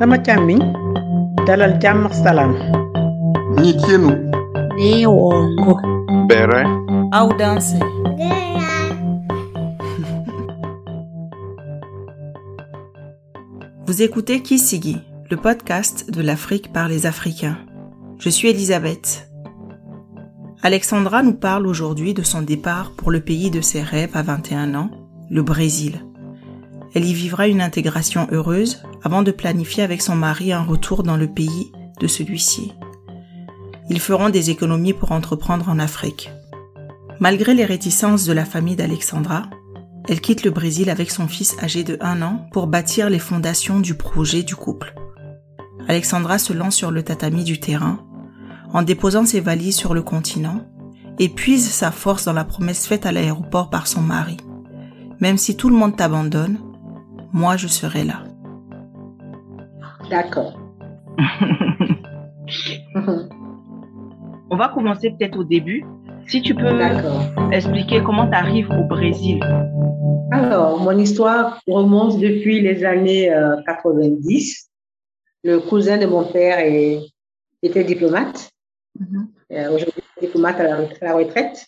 sama càmmiñ dalal jàmm ak salaam Nitienu, Neongo. Bere, Audanse. Vous écoutez Kisigi, le podcast de l'Afrique par les Africains. Je suis Elisabeth. Alexandra nous parle aujourd'hui de son départ pour le pays de ses rêves à 21 ans, le Brésil. Elle y vivra une intégration heureuse avant de planifier avec son mari un retour dans le pays de celui-ci. Ils feront des économies pour entreprendre en Afrique. Malgré les réticences de la famille d'Alexandra, elle quitte le Brésil avec son fils âgé de 1 an pour bâtir les fondations du projet du couple. Alexandra se lance sur le tatami du terrain en déposant ses valises sur le continent et puise sa force dans la promesse faite à l'aéroport par son mari. Même si tout le monde t'abandonne, moi je serai là. D'accord. On va commencer peut-être au début. Si tu peux D'accord. expliquer comment tu arrives au Brésil. Alors, mon histoire remonte depuis les années euh, 90. Le cousin de mon père est- était diplomate. Euh, Aujourd'hui, il est diplomate à la, ret- à la retraite.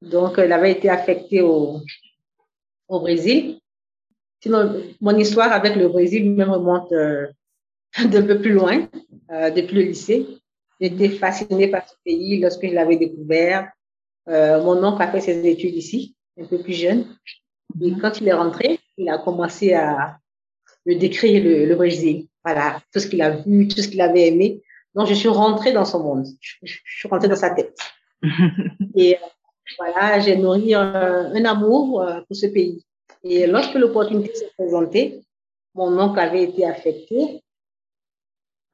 Donc, il avait été affecté au, au Brésil. Sinon, mon histoire avec le Brésil me remonte euh, d'un peu plus loin, euh, depuis le lycée. J'étais fascinée par ce pays lorsque je l'avais découvert. Euh, mon oncle a fait ses études ici, un peu plus jeune. Et quand il est rentré, il a commencé à me décrire le, le Brésil. Voilà, tout ce qu'il a vu, tout ce qu'il avait aimé. Donc, je suis rentrée dans son monde. Je, suis rentrée dans sa tête. Et euh, voilà, j'ai nourri euh, un amour euh, pour ce pays. Et lorsque l'opportunité s'est présentée, mon oncle avait été affecté.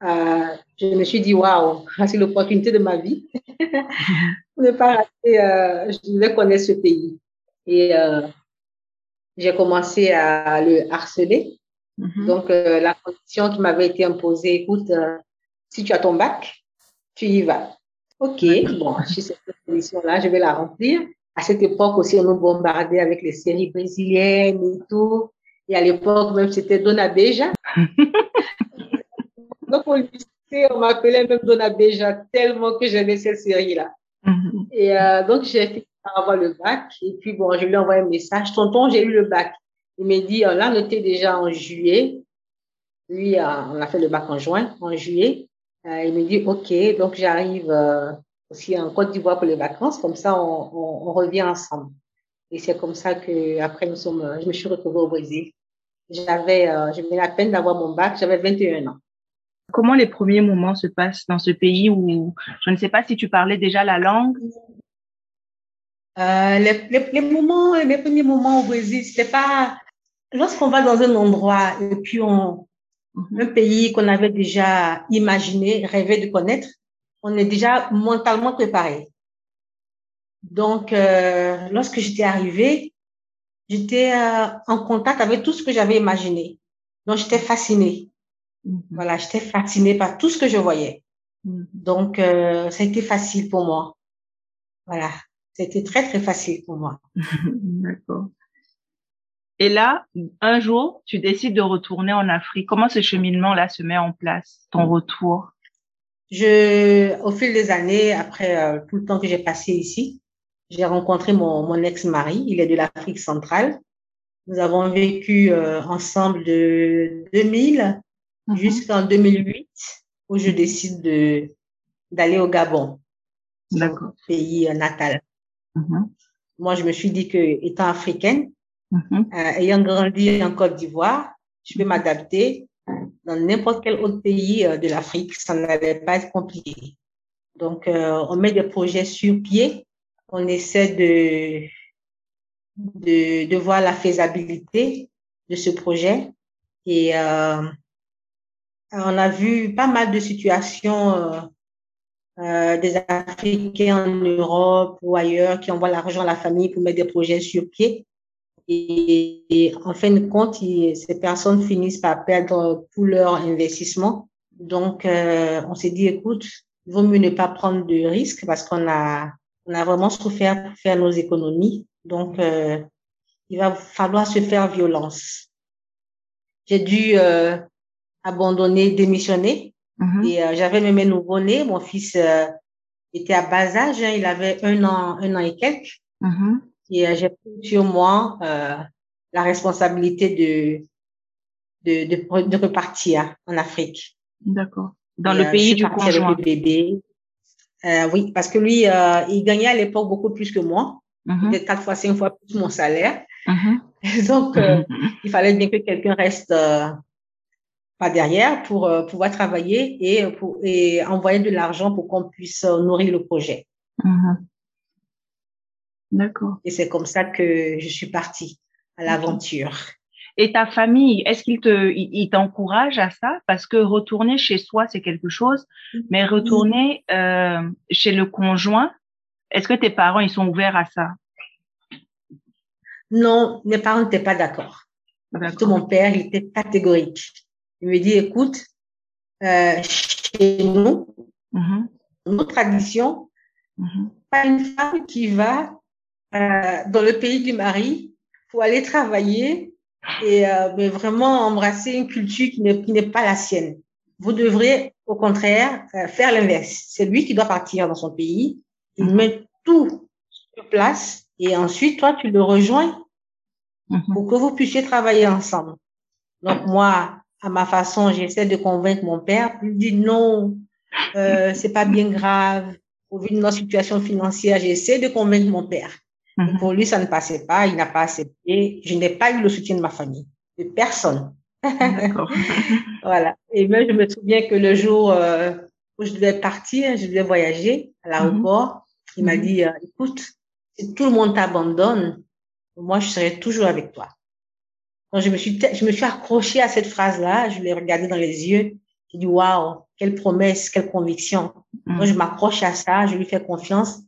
Euh, je me suis dit, waouh, c'est l'opportunité de ma vie. pour ne pas rater, euh, je devais connaître ce pays. Et euh, j'ai commencé à le harceler. Mhm. Donc, la condition qui m'avait été imposée, écoute, si tu as ton bac, tu y vas. OK, bon, je suis cette condition-là, je vais la remplir. À cette époque aussi, on nous bombardait avec les séries brésiliennes et tout. Et à l'époque, même, c'était Dona Beja. Donc, au lycée, on m'appelait même Dona Beja tellement que j'aimais cette série-là. Mhm. Et euh, donc, j'ai fini par avoir le bac. Et puis, bon, je lui ai envoyé un message. Tonton, j'ai eu le bac. Il m'a dit, on l'a noté déjà en juillet. Lui, euh, on a fait le bac en juin, en juillet. Euh, il me dit, OK, donc j'arrive euh, aussi en Côte d'Ivoire pour les vacances. Comme ça, on, on, on revient ensemble. Et c'est comme ça que après nous sommes, je me suis retrouvée au Brésil. J'avais, euh, je venais à peine d'avoir mon bac. J'avais 21 ans. Comment les premiers moments se passent dans ce pays où je ne sais pas si tu parlais déjà la langue? Euh, les, les, les moments, les premiers moments au Brésil, c'était pas lorsqu'on va dans un endroit et puis on, un pays qu'on avait déjà imaginé, rêvé de connaître, on est déjà mentalement préparé. Donc, euh, lorsque j'étais arrivée, j'étais euh, en contact avec tout ce que j'avais imaginé. Donc, j'étais fascinée. Mhm. Voilà, j'étais fascinée par tout ce que je voyais. Mhm. Donc, euh, ça a été facile pour moi. Voilà, c'était très, très facile pour moi. D'accord. Et là, un jour, tu décides de retourner en Afrique. Comment ce cheminement-là se met en place, ton retour? Je, au fil des années, après euh, tout le temps que j'ai passé ici, j'ai rencontré mon, mon ex-mari. Il est de l'Afrique centrale. Nous avons vécu euh, ensemble de 2000 Mhm. jusqu'en 2008, où je décide de d'aller au Gabon, mon pays euh, natal. Mhm. Moi, je me suis dit que, étant africaine, Mhm. euh, ayant grandi en Côte d'Ivoire, je peux m'adapter dans n'importe quel autre pays euh, de l'Afrique, ça n'allait pas être compliqué. Donc, euh, on met des projets sur pied, on essaie de, de, voir la faisabilité de ce projet et euh, on a vu pas mal de situations euh, des Africains en Europe ou ailleurs qui envoient l'argent à la famille pour mettre des projets sur pied. Et, et en fin de compte, ces personnes finissent par perdre tout leur investissement. Donc, euh, on s'est dit, écoute, il vaut mieux ne pas prendre de risques parce qu'on a, on a vraiment souffert pour faire nos économies. Donc, euh, il va falloir se faire violence. J'ai dû euh, abandonné, démissionné. Mhm. Et euh, j'avais même un nouveau-né. Mon fils euh, était à bas âge. hein, il avait un an, un an et quelques. Mhm. Et euh, j'ai pris sur moi euh, la responsabilité de, de, de, de repartir en Afrique. D'accord. Dans Et, le euh, pays du partie avec conjoint. le bébé. Euh, oui, parce que lui, euh, il gagnait à l'époque beaucoup plus que moi, Mhm. peut-être quatre fois, cinq fois plus mon salaire. Mhm. Donc, euh, Mhm. il fallait bien que quelqu'un reste euh, pas derrière pour euh, pouvoir travailler et, pour, et envoyer de l'argent pour qu'on puisse nourrir le projet. D'accord. Et c'est comme ça que je suis partie à l'aventure. Et ta famille, est-ce qu'ils te, ils t'encouragent à ça? Parce que retourner chez soi, c'est quelque chose, mais retourner euh, chez le conjoint, est-ce que tes parents, ils sont ouverts à ça? Non, mes parents n'étaient pas d'accord. Surtout mon père, il était catégorique. Il me dit, écoute, euh, chez nous, Mhm. nos traditions, Mhm. pas une femme qui va euh, dans le pays du mari pour aller travailler et euh, mais vraiment embrasser une culture qui n'est pas la sienne. Vous devrez au contraire euh, faire l'inverse. C'est lui qui doit partir dans son pays, il Mhm. met tout sur place et ensuite toi tu le rejoins Mhm. pour que vous puissiez travailler ensemble. Donc moi, à ma façon, j'essaie de convaincre mon père. Il dit non, euh, c'est pas bien grave. Au vu de notre situation financière, j'essaie de convaincre mon père. Et Mhm. pour lui, ça ne passait pas, il n'a pas accepté. Je n'ai pas eu le soutien de ma famille, de personne. D'accord. Voilà. Et même, je me souviens que le jour euh, où je devais partir, je devais voyager à l'aéroport, il m'a Mhm. dit, euh, écoute, si tout le monde t'abandonne, moi, je serai toujours avec toi. Donc, je me suis, je me suis accrochée à cette phrase-là, je l'ai regardée dans les yeux, j'ai dit, waouh, quelle promesse, quelle conviction. Mhm. Moi, je m'accroche à ça, je lui fais confiance.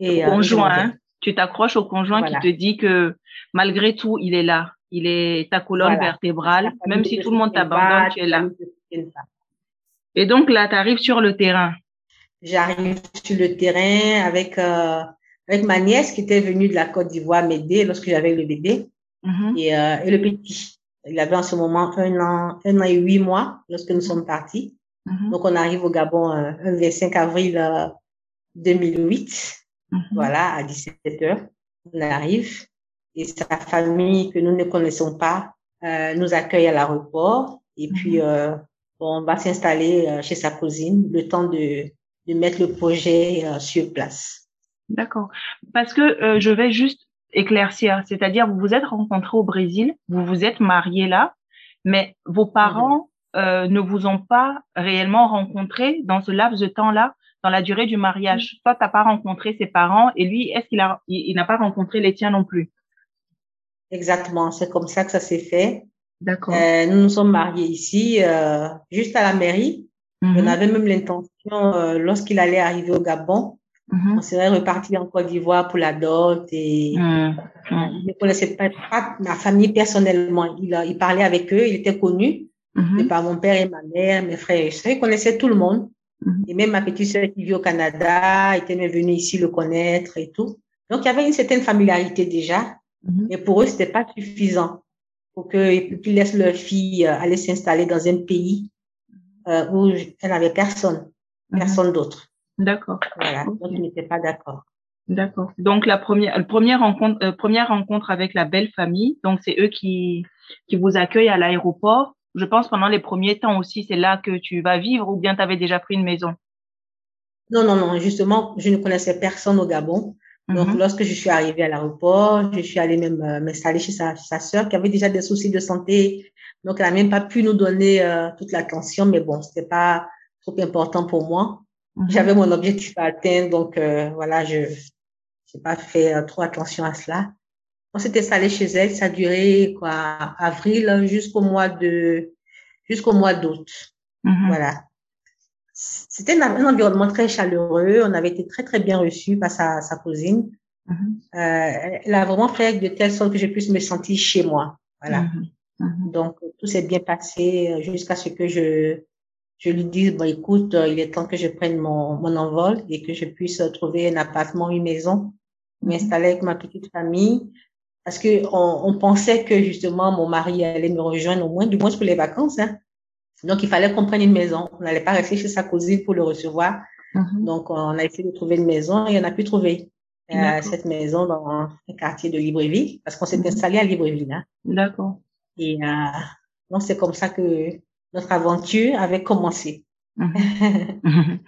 Et, euh, conjoint, hein. Tu t'accroches au conjoint Voilà. qui te dit que malgré tout, il est là. Il est ta colonne Voilà. vertébrale. Même si tout le monde t'abandonne, tu es là. Et donc là, tu arrives sur le terrain. J'arrive sur le terrain avec, euh, avec ma nièce qui était venue de la Côte d'Ivoire m'aider lorsque j'avais le bébé Mhm. et, euh, et le petit. Il avait en ce moment un an, un an et huit mois lorsque nous sommes partis. Mhm. Donc, on arrive au Gabon euh, le 25 avril euh, 2008. Mhm. Voilà, à 17 heures. On arrive et sa famille que nous ne connaissons pas euh, nous accueille à l'aéroport et puis euh, on va s'installer euh, chez sa cousine le temps de, de mettre le projet euh, sur place. D'accord. Parce que euh, je vais juste éclaircir, c'est-à-dire vous vous êtes rencontrés au Brésil, vous vous êtes mariés là, mais vos parents euh, ne vous ont pas réellement rencontré dans ce laps de temps-là, dans la durée du mariage. Toi, t'as pas rencontré ses parents et lui, est-ce qu'il a, il, il n'a pas rencontré les tiens non plus? Exactement, c'est comme ça que ça s'est fait. D'accord. Euh, nous nous sommes mariés ici, euh, juste à la mairie. Mhm. On avait même l'intention, euh, lorsqu'il allait arriver au Gabon, Mhm. on serait reparti en Côte d'Ivoire pour la dot et Mhm. il ne connaissait pas, pas ma famille personnellement. Il, parlait avec eux, il était connu de par mon père et ma mère, mes frères et sœurs. Il connaissait tout le monde. Mhm. Et même ma petite sœur qui vit au Canada était même venue ici le connaître et tout. Donc, il y avait une certaine familiarité déjà. Mhm. Mais pour eux, c'était pas suffisant pour qu'ils laissent leur fille euh, aller s'installer dans un pays euh, où elle n'avait personne, Mhm. personne d'autre. D'accord. Voilà. Ok. Donc, ils n'étaient pas d'accord. D'accord. Donc la première, la première rencontre, euh, première rencontre avec la belle famille. Donc c'est eux qui qui vous accueillent à l'aéroport. Je pense pendant les premiers temps aussi, c'est là que tu vas vivre ou bien tu avais déjà pris une maison? Non, non, non. Justement, je ne connaissais personne au Gabon. Donc, Mhm. lorsque je suis arrivée à l'aéroport, je suis allée même euh, m'installer chez sa, sa sœur qui avait déjà des soucis de santé. Donc, elle n'a même pas pu nous donner euh, toute l'attention, mais bon, c'était pas trop important pour moi. Mhm. J'avais mon objectif à atteindre, donc euh, voilà, je j'ai pas fait euh, trop attention à cela. On s'est installé chez elle, ça a duré quoi, avril jusqu'au mois de jusqu'au mois d'août. Mhm. Voilà. C'était un, environnement très chaleureux. On avait été très, très bien reçus par sa, sa cousine. Mhm. Euh, elle a vraiment fait de telle sorte que je puisse me sentir chez moi. Voilà. Mhm. Mhm. Donc, tout s'est bien passé euh, jusqu'à ce que je, je lui dise, bon, écoute, euh, il est temps que je prenne mon, mon envol et que je puisse euh, trouver un appartement, une maison, m'installer avec ma petite famille. Parce que on, on pensait que justement mon mari allait me rejoindre au moins, du moins pour les vacances. Hein. Donc, il fallait qu'on prenne une maison. On n'allait pas rester chez sa cousine pour le recevoir. Mhm. Donc, on a essayé de trouver une maison et on a pu trouver euh, cette maison dans un quartier de Libreville parce qu'on s'est mhm. installé à Libreville. Hein. D'accord. Et euh, donc, c'est comme ça que notre aventure avait commencé. Mhm.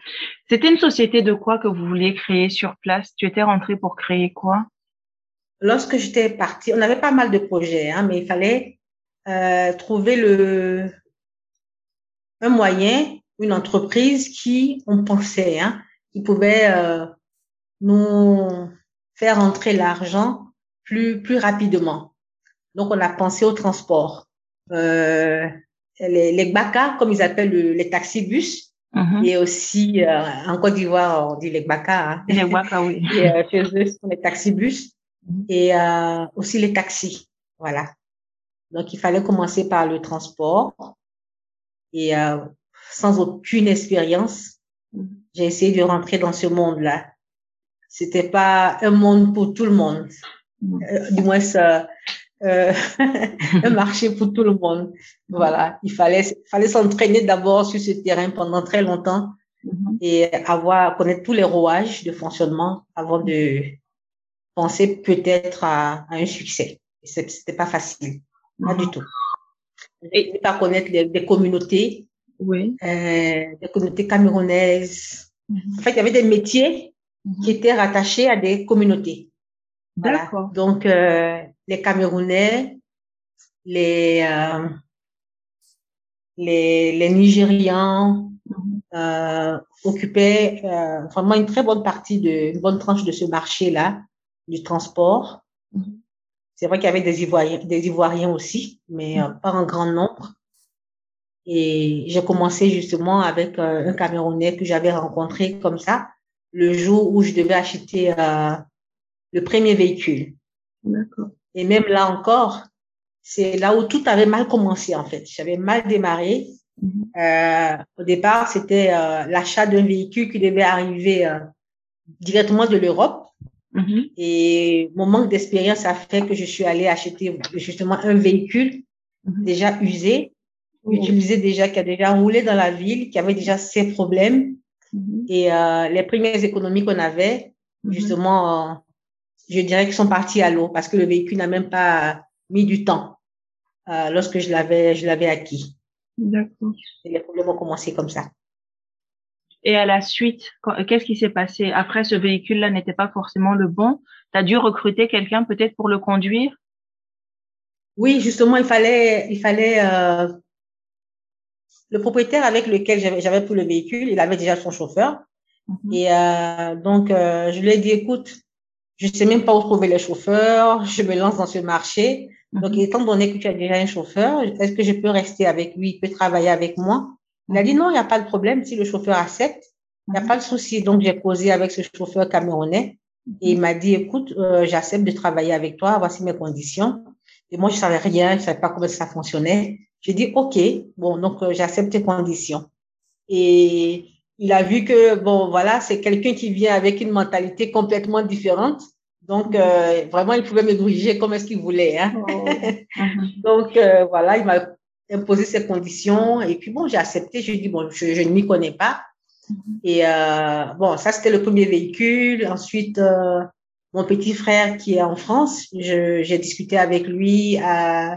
C'était une société de quoi que vous vouliez créer sur place? Tu étais rentrée pour créer quoi? Lorsque j'étais partie, on avait pas mal de projets, hein, mais il fallait euh, trouver le un moyen, une entreprise qui, on pensait, hein, qui pouvait euh, nous faire entrer l'argent plus plus rapidement. Donc on a pensé au transport. Euh, les, les BACA, comme ils appellent les taxibus, mm et aussi euh, en Côte d'Ivoire, on dit les BACA. Hein. Les BACA, oui. et, euh, chez eux, ce sont les taxibus mm et euh, aussi les taxis. Voilà. Donc, il fallait commencer par le transport. Et euh, sans aucune expérience, mm j'ai essayé de rentrer dans ce monde-là. C'était pas un monde pour tout le monde. Euh, du moins, ça, euh, un marché pour tout le monde. Voilà, il fallait, fallait s'entraîner d'abord sur ce terrain pendant très longtemps mhm. et avoir connaître tous les rouages de fonctionnement avant de penser peut-être à, un succès. C'était pas facile, pas du mhm. tout. Et pas connaître des communautés, oui. euh, des communautés camerounaises. Mhm. En fait, il y avait des métiers qui étaient rattachés à des communautés. D'accord. Donc, euh, les Camerounais, les, euh, les, les Nigérians mhm. euh, occupaient euh, vraiment une très bonne partie de, une bonne tranche de ce marché-là, du transport. Mhm. C'est vrai qu'il y avait des Ivoiriens, des Ivoiriens aussi, mais euh, mhm. pas en grand nombre. Et j'ai commencé justement avec euh, un Camerounais que j'avais rencontré comme ça, le jour où je devais acheter le premier véhicule. D'accord. Et même là encore, c'est là où tout avait mal commencé en fait. J'avais mal démarré. Mhm. Euh, au départ, c'était euh, l'achat d'un véhicule qui devait arriver euh, directement de l'Europe. Mhm. Et mon manque d'expérience a fait que je suis allée acheter justement un véhicule mhm. déjà usé, utilisé déjà, qui a déjà roulé dans la ville, qui avait déjà ses problèmes. Et euh, les premières économies qu'on avait, justement, je dirais qu'ils sont partis à l'eau parce que le véhicule n'a même pas mis du temps euh, lorsque je l'avais je l'avais acquis. D'accord. Et les problèmes ont commencé comme ça. Et à la suite, qu'est-ce qui s'est passé? Après, ce véhicule-là n'était pas forcément le bon. Tu as dû recruter quelqu'un peut-être pour le conduire? Oui, justement, il fallait, il fallait euh, le propriétaire avec lequel j'avais pris le véhicule, il avait déjà son chauffeur. Mhm. Et euh, donc, euh, je lui ai dit, écoute, je sais même pas où trouver les chauffeurs, je me lance dans ce marché. Donc, mhm. étant donné que tu as déjà un chauffeur, est-ce que je peux rester avec lui, il peut travailler avec moi? Il a dit non, il n'y a pas de problème. Si le chauffeur accepte, il n'y a mhm. pas de souci. Donc, j'ai posé avec ce chauffeur camerounais et il m'a dit, écoute, euh, j'accepte de travailler avec toi, voici mes conditions. Et moi, je savais rien, je savais pas comment ça fonctionnait. J'ai dit, OK, bon, donc euh, j'accepte tes conditions. Et il a vu que, bon, voilà, c'est quelqu'un qui vient avec une mentalité complètement différente. Donc, euh, vraiment, il pouvait me diriger comme est-ce qu'il voulait. Hein? Oh. Donc, euh, voilà, il m'a imposé ses conditions. Et puis, bon, j'ai accepté. Je dit, bon, je, je ne m'y connais pas. Mm-hmm. Et euh, bon, ça, c'était le premier véhicule. Ensuite, euh, mon petit frère qui est en France, j'ai discuté avec lui euh,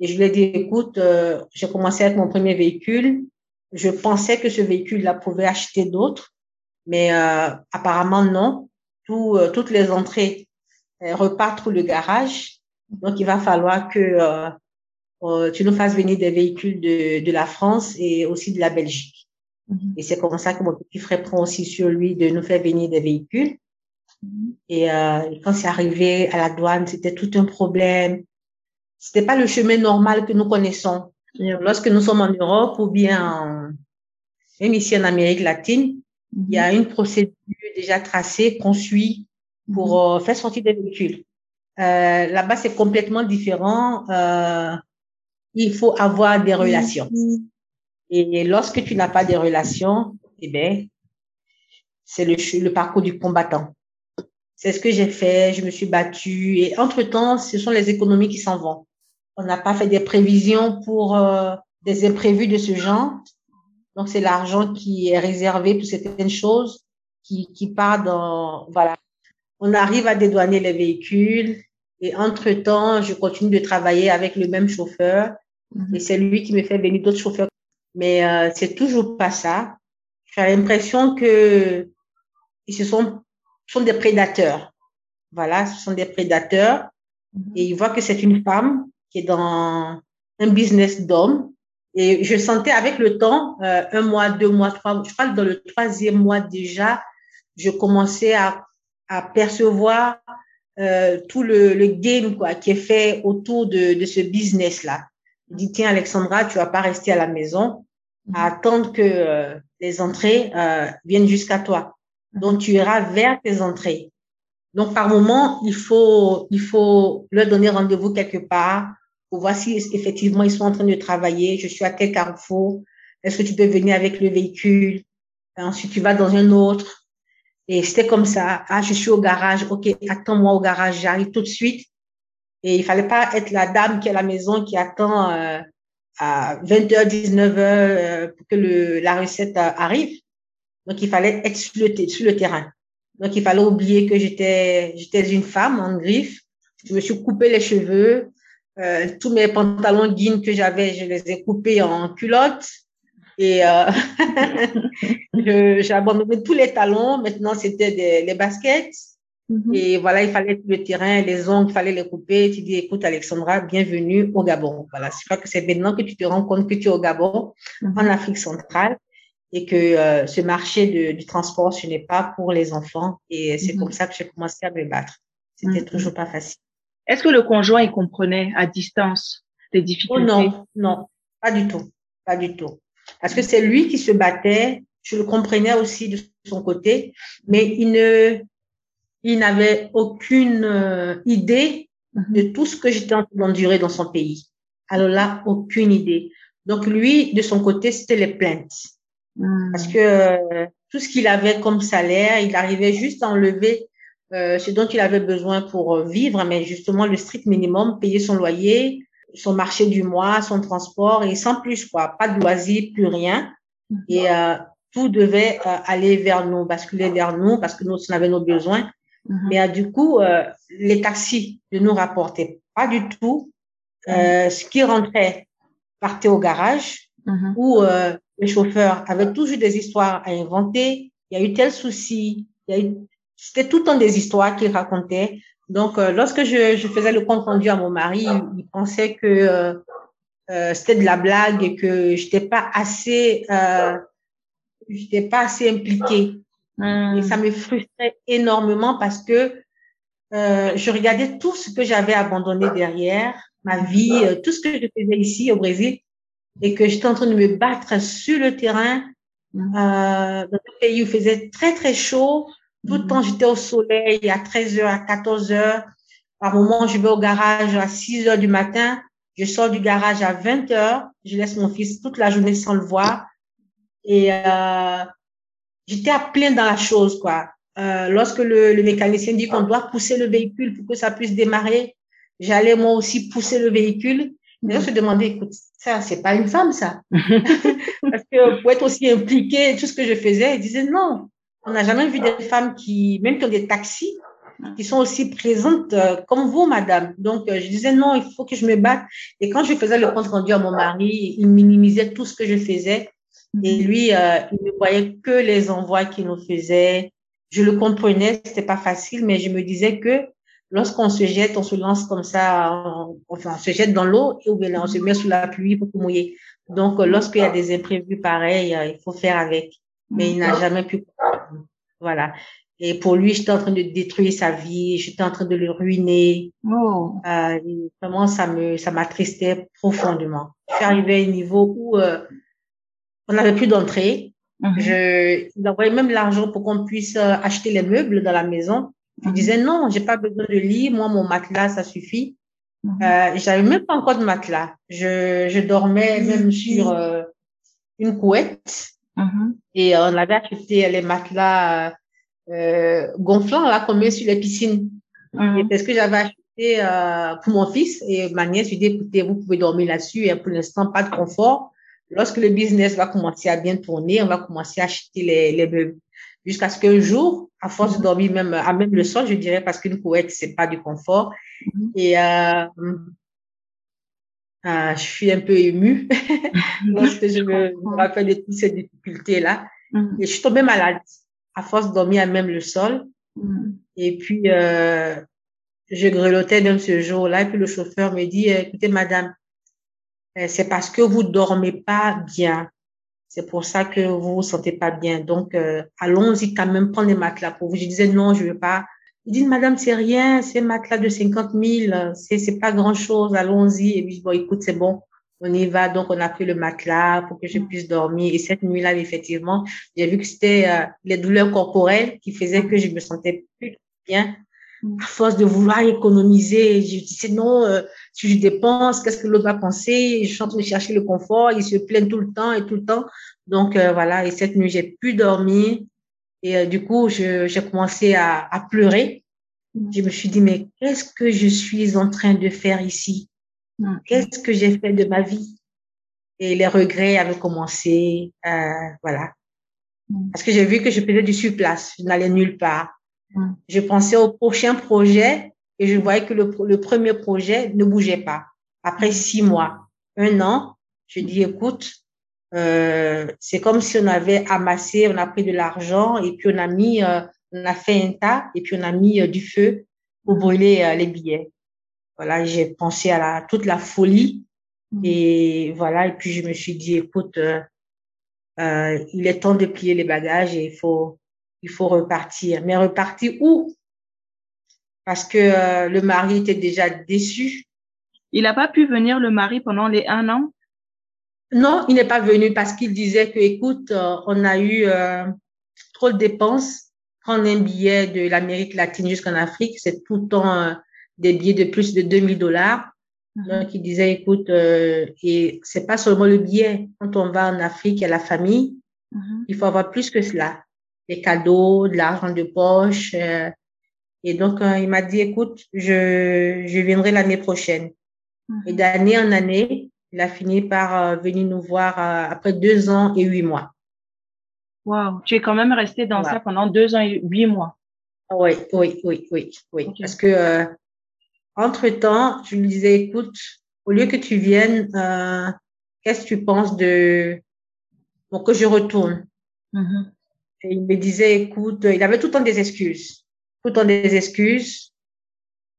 et je lui ai dit, écoute, euh, j'ai commencé avec mon premier véhicule je pensais que ce véhicule-là pouvait acheter d'autres, mais euh, apparemment non. Tout, euh, toutes les entrées repartent pour le garage. Donc, il va falloir que tu nous fasses venir des véhicules de, de la France et aussi de la Belgique. Mm-hmm. Et c'est comme ça que mon petit frère prend aussi sur lui de nous faire venir des véhicules. Mm-hmm. Et quand c'est arrivé à la douane, c'était tout un problème. C'était pas le chemin normal que nous connaissons. Lorsque nous sommes en Europe ou bien même ici en Amérique latine, il y a mhm. une procédure déjà tracée qu'on suit pour mhm. euh, faire sortir des véhicules. Euh, Là-bas, c'est complètement différent. Euh, il faut avoir des relations. Mhm. Et lorsque tu n'as pas de relations, eh ben, c'est le, le parcours du combattant. C'est ce que j'ai fait. Je me suis battue. Et entre temps, ce sont les économies qui s'en vont on n'a pas fait des prévisions pour euh, des imprévus de ce genre. Donc, c'est l'argent qui est réservé pour certaines choses qui, qui part dans, voilà. On arrive à dédouaner les véhicules et entre-temps, je continue de travailler avec le même chauffeur et c'est lui qui me fait venir d'autres chauffeurs. Mais euh, c'est toujours pas ça. J'ai l'impression que ils se sont, sont des prédateurs. Voilà, ce sont des prédateurs et ils voient que c'est une femme qui est dans un business d'homme et je sentais avec le temps, euh, un mois, deux mois, trois, je crois que dans le troisième mois déjà, je commençais à, à percevoir euh, tout le, le game quoi, qui est fait autour de, de ce business-là. Dit, tiens, Alexandra, tu vas pas rester à la maison à attendre que euh, les entrées euh, viennent jusqu'à toi. Donc, tu iras vers tes entrées. Donc, par moment, il faut, il faut leur donner rendez-vous quelque part pour voir si effectivement ils sont en train de travailler. Je suis à tel carrefour. Est-ce que tu peux venir avec le véhicule? Ensuite, tu vas dans un autre. Et c'était comme ça. Ah, je suis au garage. OK, attends-moi au garage. J'arrive tout de suite. Et il fallait pas être la dame qui est à la maison qui attend euh, à 20h, 19h euh, pour que le, la recette euh, arrive. Donc, il fallait être sur le, sur le terrain. Donc, il fallait oublier que j'étais, j'étais une femme en griffe. Je me suis coupé les cheveux. Euh, tous mes pantalons jeans que j'avais, je les ai coupés en culottes. Et euh, j'ai abandonné tous les talons. Maintenant, c'était des, les baskets. Mm-hmm. Et voilà, il fallait le terrain, les ongles, il fallait les couper. Tu dis, écoute, Alexandra, bienvenue au Gabon. Voilà, je crois que c'est maintenant que tu te rends compte que tu es au Gabon, mm-hmm. en Afrique centrale, et que euh, ce marché de, du transport, ce n'est pas pour les enfants. Et c'est mm-hmm. comme ça que j'ai commencé à me battre. C'était toujours pas facile. Est-ce que le conjoint, il comprenait à distance difficultés? Oh non, non, pas du tout, pas du tout. Parce que c'est lui qui se battait. Je le comprenais aussi de son côté, mais il ne, il n'avait aucune euh, idée de tout ce que j'étais en train d'endurer dans son pays. Alors là, aucune idée. Donc lui, de son côté, c'était les plaintes. Mm. Parce que euh, tout ce qu'il avait comme salaire, il arrivait juste à enlever euh, ce dont il avait besoin pour euh, vivre, mais justement le strict minimum, payer son loyer, son marché du mois, son transport, et sans plus, quoi. Pas de loisirs, plus rien. Et euh, tout devait euh, aller vers nous, basculer vers nous, parce que nous, on avait nos besoins. Mhm. Mais euh, du coup, euh, les taxis ne nous rapportaient pas du tout. Euh, ce qui rentrait partait au garage Mhm. où euh, le chauffeur avait toujours des histoires à inventer. Il y a eu tel souci. Il y a eu... C'était tout le temps des histoires qu'il racontait. Donc, euh, lorsque je, je faisais le compte rendu à mon mari, il, pensait que euh, euh, c'était de la blague et que j'étais pas assez, euh, j'étais pas assez impliquée. Et ça me frustrait énormément parce que euh, je regardais tout ce que j'avais abandonné derrière, ma vie, euh, tout ce que je faisais ici au Brésil, et que j'étais en train de me battre sur le terrain Mm. euh, dans un pays où il faisait très très chaud. Tout le temps, j'étais au soleil à 13h, à 14h. Par moment, je vais au garage à 6 heures du matin. Je sors du garage à 20 heures. Je laisse mon fils toute la journée sans le voir. Et euh, j'étais à plein dans la chose, quoi. Euh, lorsque le, le mécanicien dit qu'on doit pousser le véhicule pour que ça puisse démarrer, j'allais moi aussi pousser le véhicule. Les gens se demandaient, écoute, ça, c'est pas une femme, ça. Parce que pour être aussi impliquée, tout ce que je faisais, ils disaient non. On n'a jamais vu des femmes qui, même qui ont des taxis, qui sont aussi présentes euh, comme vous, madame. Donc, euh, je disais non, il faut que je me batte. Et quand je faisais le compte rendu à mon mari, il minimisait tout ce que je faisais. Et lui, euh, il ne voyait que les envois qu'il nous faisait. Je le comprenais, c'était pas facile, mais je me disais que lorsqu'on se jette, on se lance comme ça, on, enfin, on se jette dans l'eau ou bien on se met sous la pluie pour se mouiller. Donc, euh, lorsqu'il y a des imprévus pareils, euh, il faut faire avec. Mais il n'a jamais pu. Voilà. Et pour lui, j'étais en train de détruire sa vie, j'étais en train de le ruiner. Oh. Euh, vraiment, ça me, ça m'attristait profondément. Je suis arrivée à un niveau où euh, on n'avait plus d'entrée. Mhm. Je, il envoyait même l'argent pour qu'on puisse euh, acheter les meubles dans la maison. Je Mhm. disais non, j'ai pas besoin de lit, moi mon matelas ça suffit. Mhm. Euh, j'avais même pas encore de matelas. Je, je dormais même sur euh, une couette et euh, on avait acheté les matelas euh, gonflants là qu'on met sur les piscines. Et parce que j'avais acheté euh, pour mon fils et ma nièce, je lui dit écoutez, vous pouvez dormir là-dessus. Et pour l'instant, pas de confort. Lorsque le business va commencer à bien tourner, on va commencer à acheter les, les meubles. Jusqu'à ce qu'un jour, à force de dormir même à même le sol, je dirais, parce qu'une couette, c'est pas du confort. Mm-hmm. Et euh, euh, je suis un peu émue lorsque je me, rappelle de toutes ces difficultés-là. Mm-hmm. Et je suis tombée malade à force de dormir à même le sol. Mm-hmm. Et puis, euh, je grelottais même ce jour-là. Et puis, le chauffeur me dit, écoutez, madame, c'est parce que vous dormez pas bien. C'est pour ça que vous vous sentez pas bien. Donc, euh, allons-y quand même prendre des matelas pour vous. Je disais non, je veux pas. Il dit, madame, c'est rien, c'est un matelas de 50 000, c'est, c'est pas grand chose, allons-y. Et puis, bon, écoute, c'est bon, on y va. Donc, on a pris le matelas pour que je puisse dormir. Et cette nuit-là, effectivement, j'ai vu que c'était euh, les douleurs corporelles qui faisaient que je me sentais plus bien. À force de vouloir économiser, je disais non, euh, si je dépense, qu'est-ce que l'autre va penser? Je suis en train de chercher le confort, il se plaint tout le temps et tout le temps. Donc, euh, voilà. Et cette nuit, j'ai pu dormir. Et euh, du coup, j'ai commencé à, à, pleurer. Je me suis dit, mais qu'est-ce que je suis en train de faire ici? Qu'est-ce que j'ai fait de ma vie? Et les regrets avaient commencé. Euh, voilà. Parce que j'ai vu que je faisais du surplace. Je n'allais nulle part. Je pensais au prochain projet et je voyais que le, le premier projet ne bougeait pas. Après six mois, un an, je dis, écoute, euh, c'est comme si on avait amassé, on a pris de l'argent et puis on a mis, euh, on a fait un tas et puis on a mis euh, du feu pour brûler euh, les billets. Voilà, j'ai pensé à la, toute la folie mm. et voilà, et puis je me suis dit, écoute, euh, il est temps de plier les bagages et il faut, il faut repartir. Mais repartir où? Parce que le mari était déjà déçu. Il n'a pas pu venir le mari pendant les un an? Non, il n'est pas venu parce qu'il disait que, écoute, euh, on a eu euh, trop de dépenses. Prendre un billet de l'Amérique latine jusqu'en Afrique, c'est tout le temps euh, des billets de plus de 2000 dollars. Mhm. Donc, il disait, écoute, et c'est pas seulement le billet. Quand on va en Afrique, il y a la famille. Mhm. Il faut avoir plus que cela. Des cadeaux, de l'argent de poche. Et donc, il m'a dit, écoute, je, je viendrai l'année prochaine. Mhm. Et d'année en année, il a fini par euh, venir nous voir euh, après deux ans et huit mois. Wow, tu es quand même resté dans ça pendant deux ans et huit mois. Oui, oui, oui, oui, oui. Parce que euh, entre temps, je lui disais, écoute, au lieu que tu viennes, qu'est-ce que tu penses de bon, que je retourne? Mm-hmm. Et il me disait, écoute, il avait tout le temps des excuses, tout temps des excuses.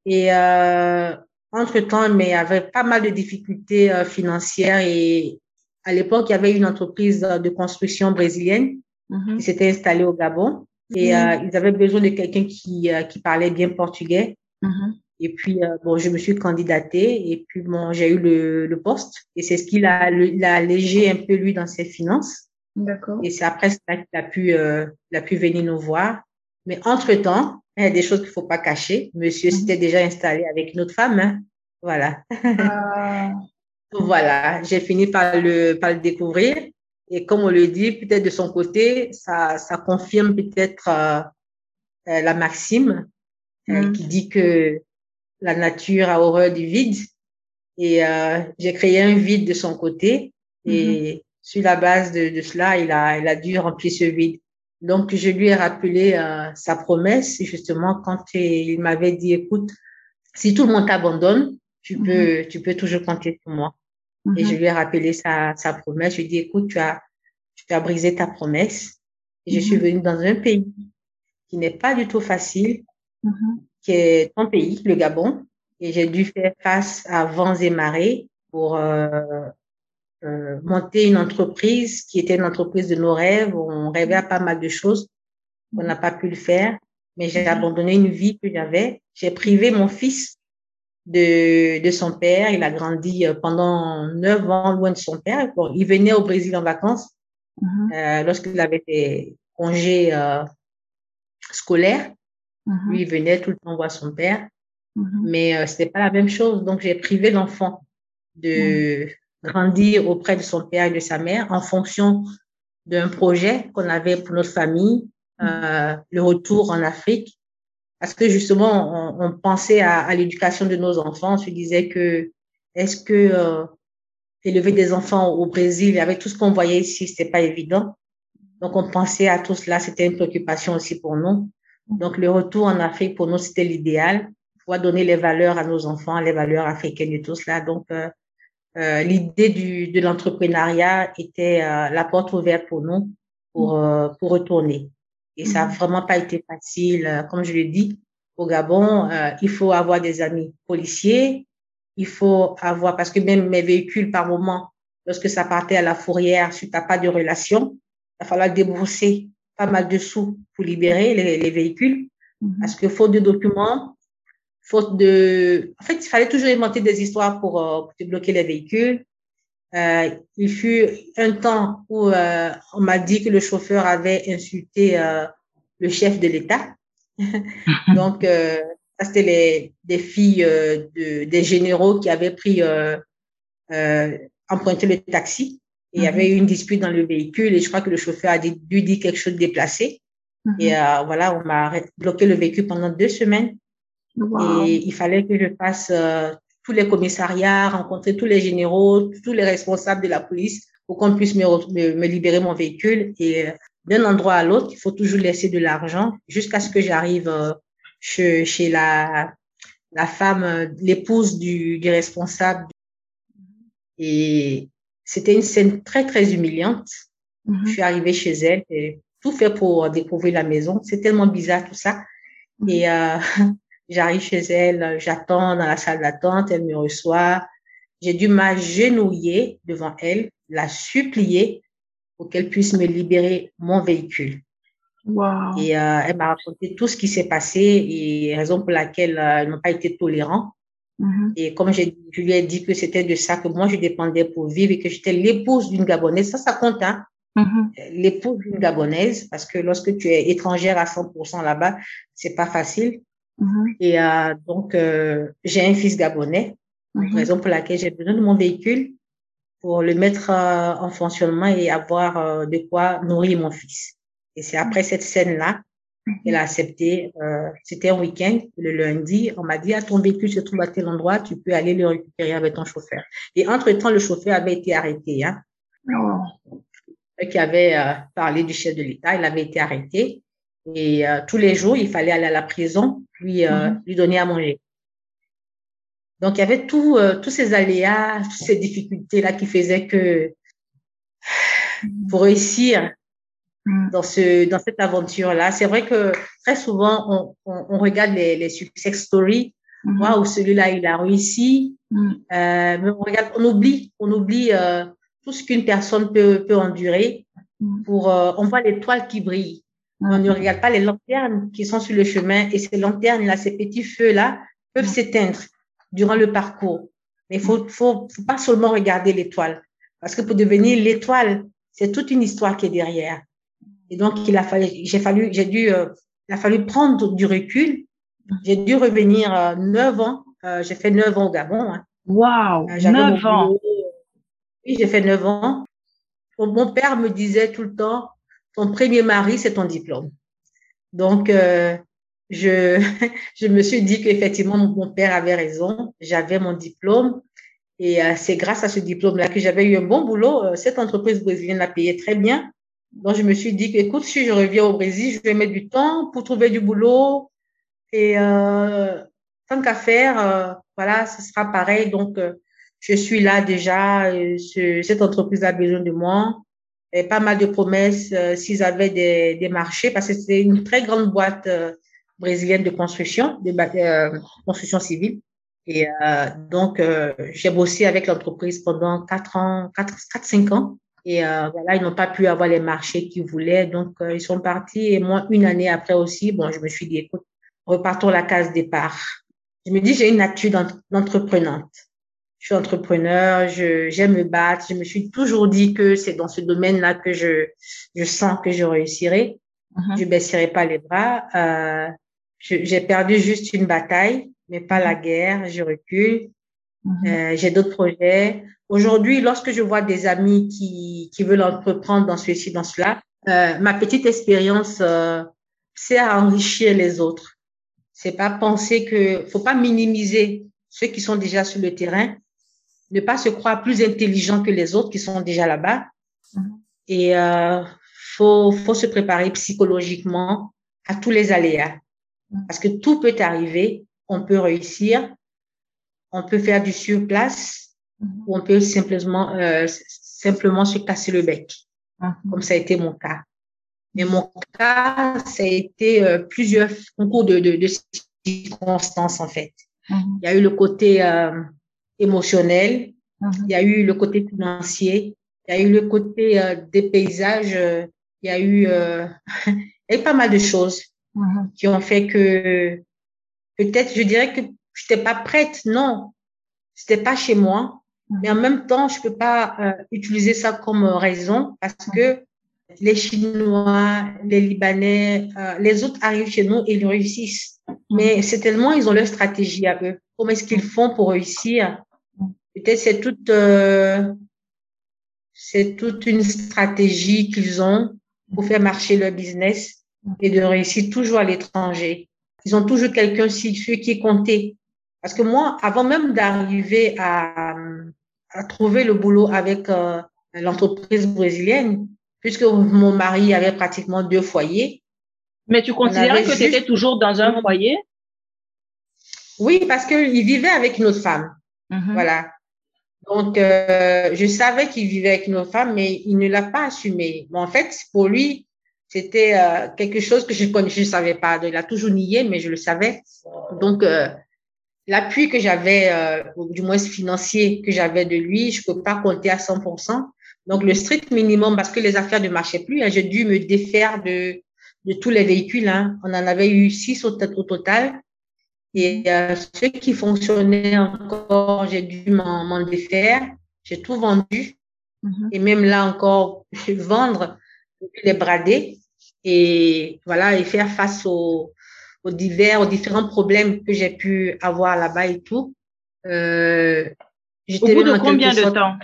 Et euh, entre-temps, mais il y avait pas mal de difficultés euh, financières et à l'époque, il y avait une entreprise euh, de construction brésilienne mm-hmm. qui s'était installée au Gabon et mm-hmm. euh, ils avaient besoin de quelqu'un qui, qui parlait bien portugais. Mm-hmm. Et puis, bon, je me suis candidatée et puis bon, j'ai eu le, le poste et c'est ce qu'il a, a allégé un peu lui dans ses finances. D'accord. Et c'est après ça qu'il a pu, il a pu venir nous voir. Mais entre-temps, il y a des choses qu'il faut pas cacher. Monsieur mhm. s'était déjà installé avec une autre femme. Hein. Voilà. Ah. voilà. J'ai fini par le, par le découvrir. Et comme on le dit, peut-être de son côté, ça, ça confirme peut-être euh, euh la maxime euh, mhm. qui dit que la nature a horreur du vide. Et euh, j'ai créé un vide de son côté. Et mhm. sur la base de, de cela, il a, il a dû remplir ce vide. Donc, je lui ai rappelé euh, sa promesse, justement, quand il m'avait dit, écoute, si tout le monde t'abandonne, tu mhm. peux, tu peux toujours compter sur moi. Et je mhm. lui ai rappelé sa, sa promesse. Je lui ai dit, écoute, tu as, tu as brisé ta promesse. Et je suis mhm. venue dans un pays qui n'est pas du tout facile, qui est ton pays, le Gabon. Et j'ai dû faire face à vents et marées pour euh, euh, monter une entreprise qui était une entreprise de nos rêves. On rêvait à pas mal de choses. On n'a pas pu le faire, mais j'ai abandonné une vie que j'avais. J'ai privé mon fils de, de son père. Il a grandi euh, pendant neuf ans loin de son père. Bon, il venait au Brésil en vacances mm-hmm. euh, lorsqu'il avait des congés euh, scolaires. Mm-hmm. Lui, il venait tout le temps voir son père. Mm-hmm. Mais euh, c'était pas la même chose. Donc, j'ai privé l'enfant de, grandir auprès de son père et de sa mère en fonction d'un projet qu'on avait pour notre famille, euh, le retour en Afrique. Parce que justement, on, on pensait à, à l'éducation de nos enfants. On se disait que est-ce que euh, élever des enfants au Brésil, avec tout ce qu'on voyait ici, c'était pas évident. Donc, on pensait à tout cela, c'était une préoccupation aussi pour nous. Donc, le retour en Afrique, pour nous, c'était l'idéal. Pouvoir donner les valeurs à nos enfants, les valeurs africaines et tout cela. Donc, euh, euh, l'idée du, de l'entrepreneuriat était euh, la porte ouverte pour nous pour, euh, pour retourner. Et ça n'a vraiment pas été facile. Comme je l'ai dit, au Gabon, il faut avoir des amis policiers, il faut avoir, parce que même mes véhicules, par moment, lorsque ça partait à la fourrière, si tu n'as pas de relation, il va falloir débourser pas mal de sous pour libérer les, les véhicules. Mm-hmm. Parce que faute de documents, faute de... En fait, il fallait toujours inventer des histoires pour, euh, pour débloquer les véhicules. Euh, il fut un temps où euh, on m'a dit que le chauffeur avait insulté euh, le chef de l'État. Donc, euh, ça, c'était les, des filles euh, de, des généraux qui avaient pris, euh, euh, emprunté le taxi. Et il y avait eu une dispute dans le véhicule et je crois que le chauffeur a dû dire quelque chose de déplacé. Et euh, voilà, on m'a bloqué le véhicule pendant deux semaines. Wow. Et il fallait que je fasse euh, tous les commissariats, rencontrer tous les généraux, tous les responsables de la police pour qu'on puisse me, me, me, libérer mon véhicule. Et euh, d'un endroit à l'autre, il faut toujours laisser de l'argent jusqu'à ce que j'arrive euh, chez, chez la, la femme, euh, l'épouse du, du responsable. Et c'était une scène très, très humiliante. Mm -hmm. Je suis arrivée chez elle et tout fait pour découvrir la maison. C'est tellement bizarre tout ça. Mm -hmm. Et euh, j'arrive chez elle, j'attends dans la salle d'attente, elle me reçoit. J'ai dû m'agenouiller devant elle, la supplier pour qu'elle puisse me libérer mon véhicule. Wow. Et euh, elle m'a raconté tout ce qui s'est passé et raison pour laquelle euh, ils n'ont pas été tolérants. Mm -hmm. Et comme je lui ai dit que c'était de ça que moi je dépendais pour vivre et que j'étais l'épouse d'une Gabonaise, ça, ça compte, hein. Mm -hmm. L'épouse d'une Gabonaise, parce que lorsque tu es étrangère à 100% là-bas, c'est pas facile. Mm -hmm. Et euh, donc, euh, j'ai un fils gabonais, raison pour laquelle j'ai besoin de mon véhicule pour le mettre euh, en fonctionnement et avoir euh, de quoi nourrir mon fils. Et c'est après cette scène-là elle a accepté. Euh, C'était un week-end, le lundi. On m'a dit, ah, ton véhicule se trouve à tel endroit, tu peux aller le récupérer avec ton chauffeur. Et entre-temps, le chauffeur avait été arrêté. Hein. Oh. Qui avait euh, parlé du chef de l'État, il avait été arrêté. Et euh, tous les jours, il fallait aller à la prison, puis mm -hmm. lui donner à manger. Donc, il y avait tout, tous ces aléas, toutes ces difficultés-là qui faisaient que pour réussir dans ce dans cette aventure là c'est vrai que très souvent on, on, on regarde les, les success stories -hmm. où celui-là il a réussi euh, mais on regarde on oublie on oublie euh, tout ce qu'une personne peut peut endurer pour euh, on voit l'étoile qui brille on ne regarde pas les lanternes qui sont sur le chemin et ces lanternes là ces petits feux là peuvent s'éteindre durant le parcours mais faut faut faut pas seulement regarder l'étoile parce que pour devenir l'étoile c'est toute une histoire qui est derrière et donc, il a fallu, j'ai fallu, j'ai dû, euh, il a fallu prendre du recul. J'ai dû revenir euh, neuf ans. Euh, j'ai fait neuf ans au Gabon. Hein. Wow, neuf ans. Oui, j'ai fait neuf ans. Mon père me disait tout le temps, ton premier mari, c'est ton diplôme. Donc, je, je me suis dit qu'effectivement, mon père avait raison. J'avais mon diplôme. Et c'est grâce à ce diplôme-là que j'avais eu un bon boulot. Cette entreprise brésilienne l'a payé très bien. Donc, je me suis dit écoute, si je reviens au Brésil, je vais mettre du temps pour trouver du boulot. Et euh, tant qu'à faire, euh, voilà, ce sera pareil. Donc, euh, je suis là déjà. Ce, cette entreprise a besoin de moi. Et pas mal de promesses s'ils avaient des, des marchés, parce que c'est une très grande boîte brésilienne de construction, de construction civile. Et donc, j'ai bossé avec l'entreprise pendant quatre ans, quatre, quatre, cinq ans. Et euh, voilà, ils n'ont pas pu avoir les marchés qu'ils voulaient. Donc, euh, ils sont partis. Et moi, une année après aussi, bon, je me suis dit, écoute, repartons la case départ. Je me dis, j'ai une nature d'entreprenante. Je suis entrepreneur, je, j'aime me battre. Je me suis toujours dit que c'est dans ce domaine-là que je, je sens que je réussirai. Mm -hmm. Je baisserai pas les bras. Euh, j'ai perdu juste une bataille, mais pas la guerre. Je recule. Mm -hmm. euh, j'ai d'autres projets. Aujourd'hui, lorsque je vois des amis qui, qui veulent entreprendre dans ceci, dans cela, euh, ma petite expérience euh, c'est à enrichir les autres. C'est pas penser que, faut pas minimiser ceux qui sont déjà sur le terrain, ne pas se croire plus intelligent que les autres qui sont déjà là-bas. Mhm. Et euh, faut, faut se préparer psychologiquement à tous les aléas. Mhm. Parce que tout peut arriver, on peut réussir, on peut faire du surplace, mhm. ou on peut simplement, euh, simplement se casser le bec, comme ça a été mon cas. Mais mon cas, ça a été euh, plusieurs concours de, de, de, circonstances, en fait. Il y a eu le côté euh, émotionnel, il y a eu le côté financier, il y a eu le côté euh, des paysages, euh, il y a eu, euh, il y a pas mal de choses mm-hmm. qui ont fait que peut-être je dirais que je n'étais pas prête, non, c'était pas chez moi, mm-hmm. mais en même temps je peux pas euh, utiliser ça comme raison parce que les Chinois, les Libanais, euh, les autres arrivent chez nous et ils réussissent. Mais c'est tellement ils ont leur stratégie à eux. Comment est-ce qu'ils font pour réussir? Peut-être c'est toute euh, c'est toute une stratégie qu'ils ont pour faire marcher leur business et de réussir toujours à l'étranger. Ils ont toujours quelqu'un sur qui est compté. Parce que moi, avant même d'arriver à, à trouver le boulot avec euh, l'entreprise brésilienne, puisque mon mari avait pratiquement deux foyers. Mais tu considérais que tu étais toujours dans un foyer? Oui, parce qu'il vivait avec une autre femme. Mm-hmm. Voilà. Donc, euh, je savais qu'il vivait avec une femme, mais il ne l'a pas assumé. Mais en fait, pour lui, c'était euh, quelque chose que je ne je savais pas. Il a toujours nié, mais je le savais. Donc, euh, l'appui que j'avais, euh, du moins financier que j'avais de lui, je peux pas compter à 100%. Donc, le strict minimum, parce que les affaires ne marchaient plus, hein, j'ai dû me défaire de, de tous les véhicules. Hein. On en avait eu six au total. Et euh, ceux qui fonctionnaient encore, j'ai dû m'en défaire. J'ai tout vendu. Mm-hmm. Et même là encore, vendre, les brader. Et voilà, et faire face aux, aux divers, aux différents problèmes que j'ai pu avoir là-bas et tout. Euh, Au bout de combien de temps?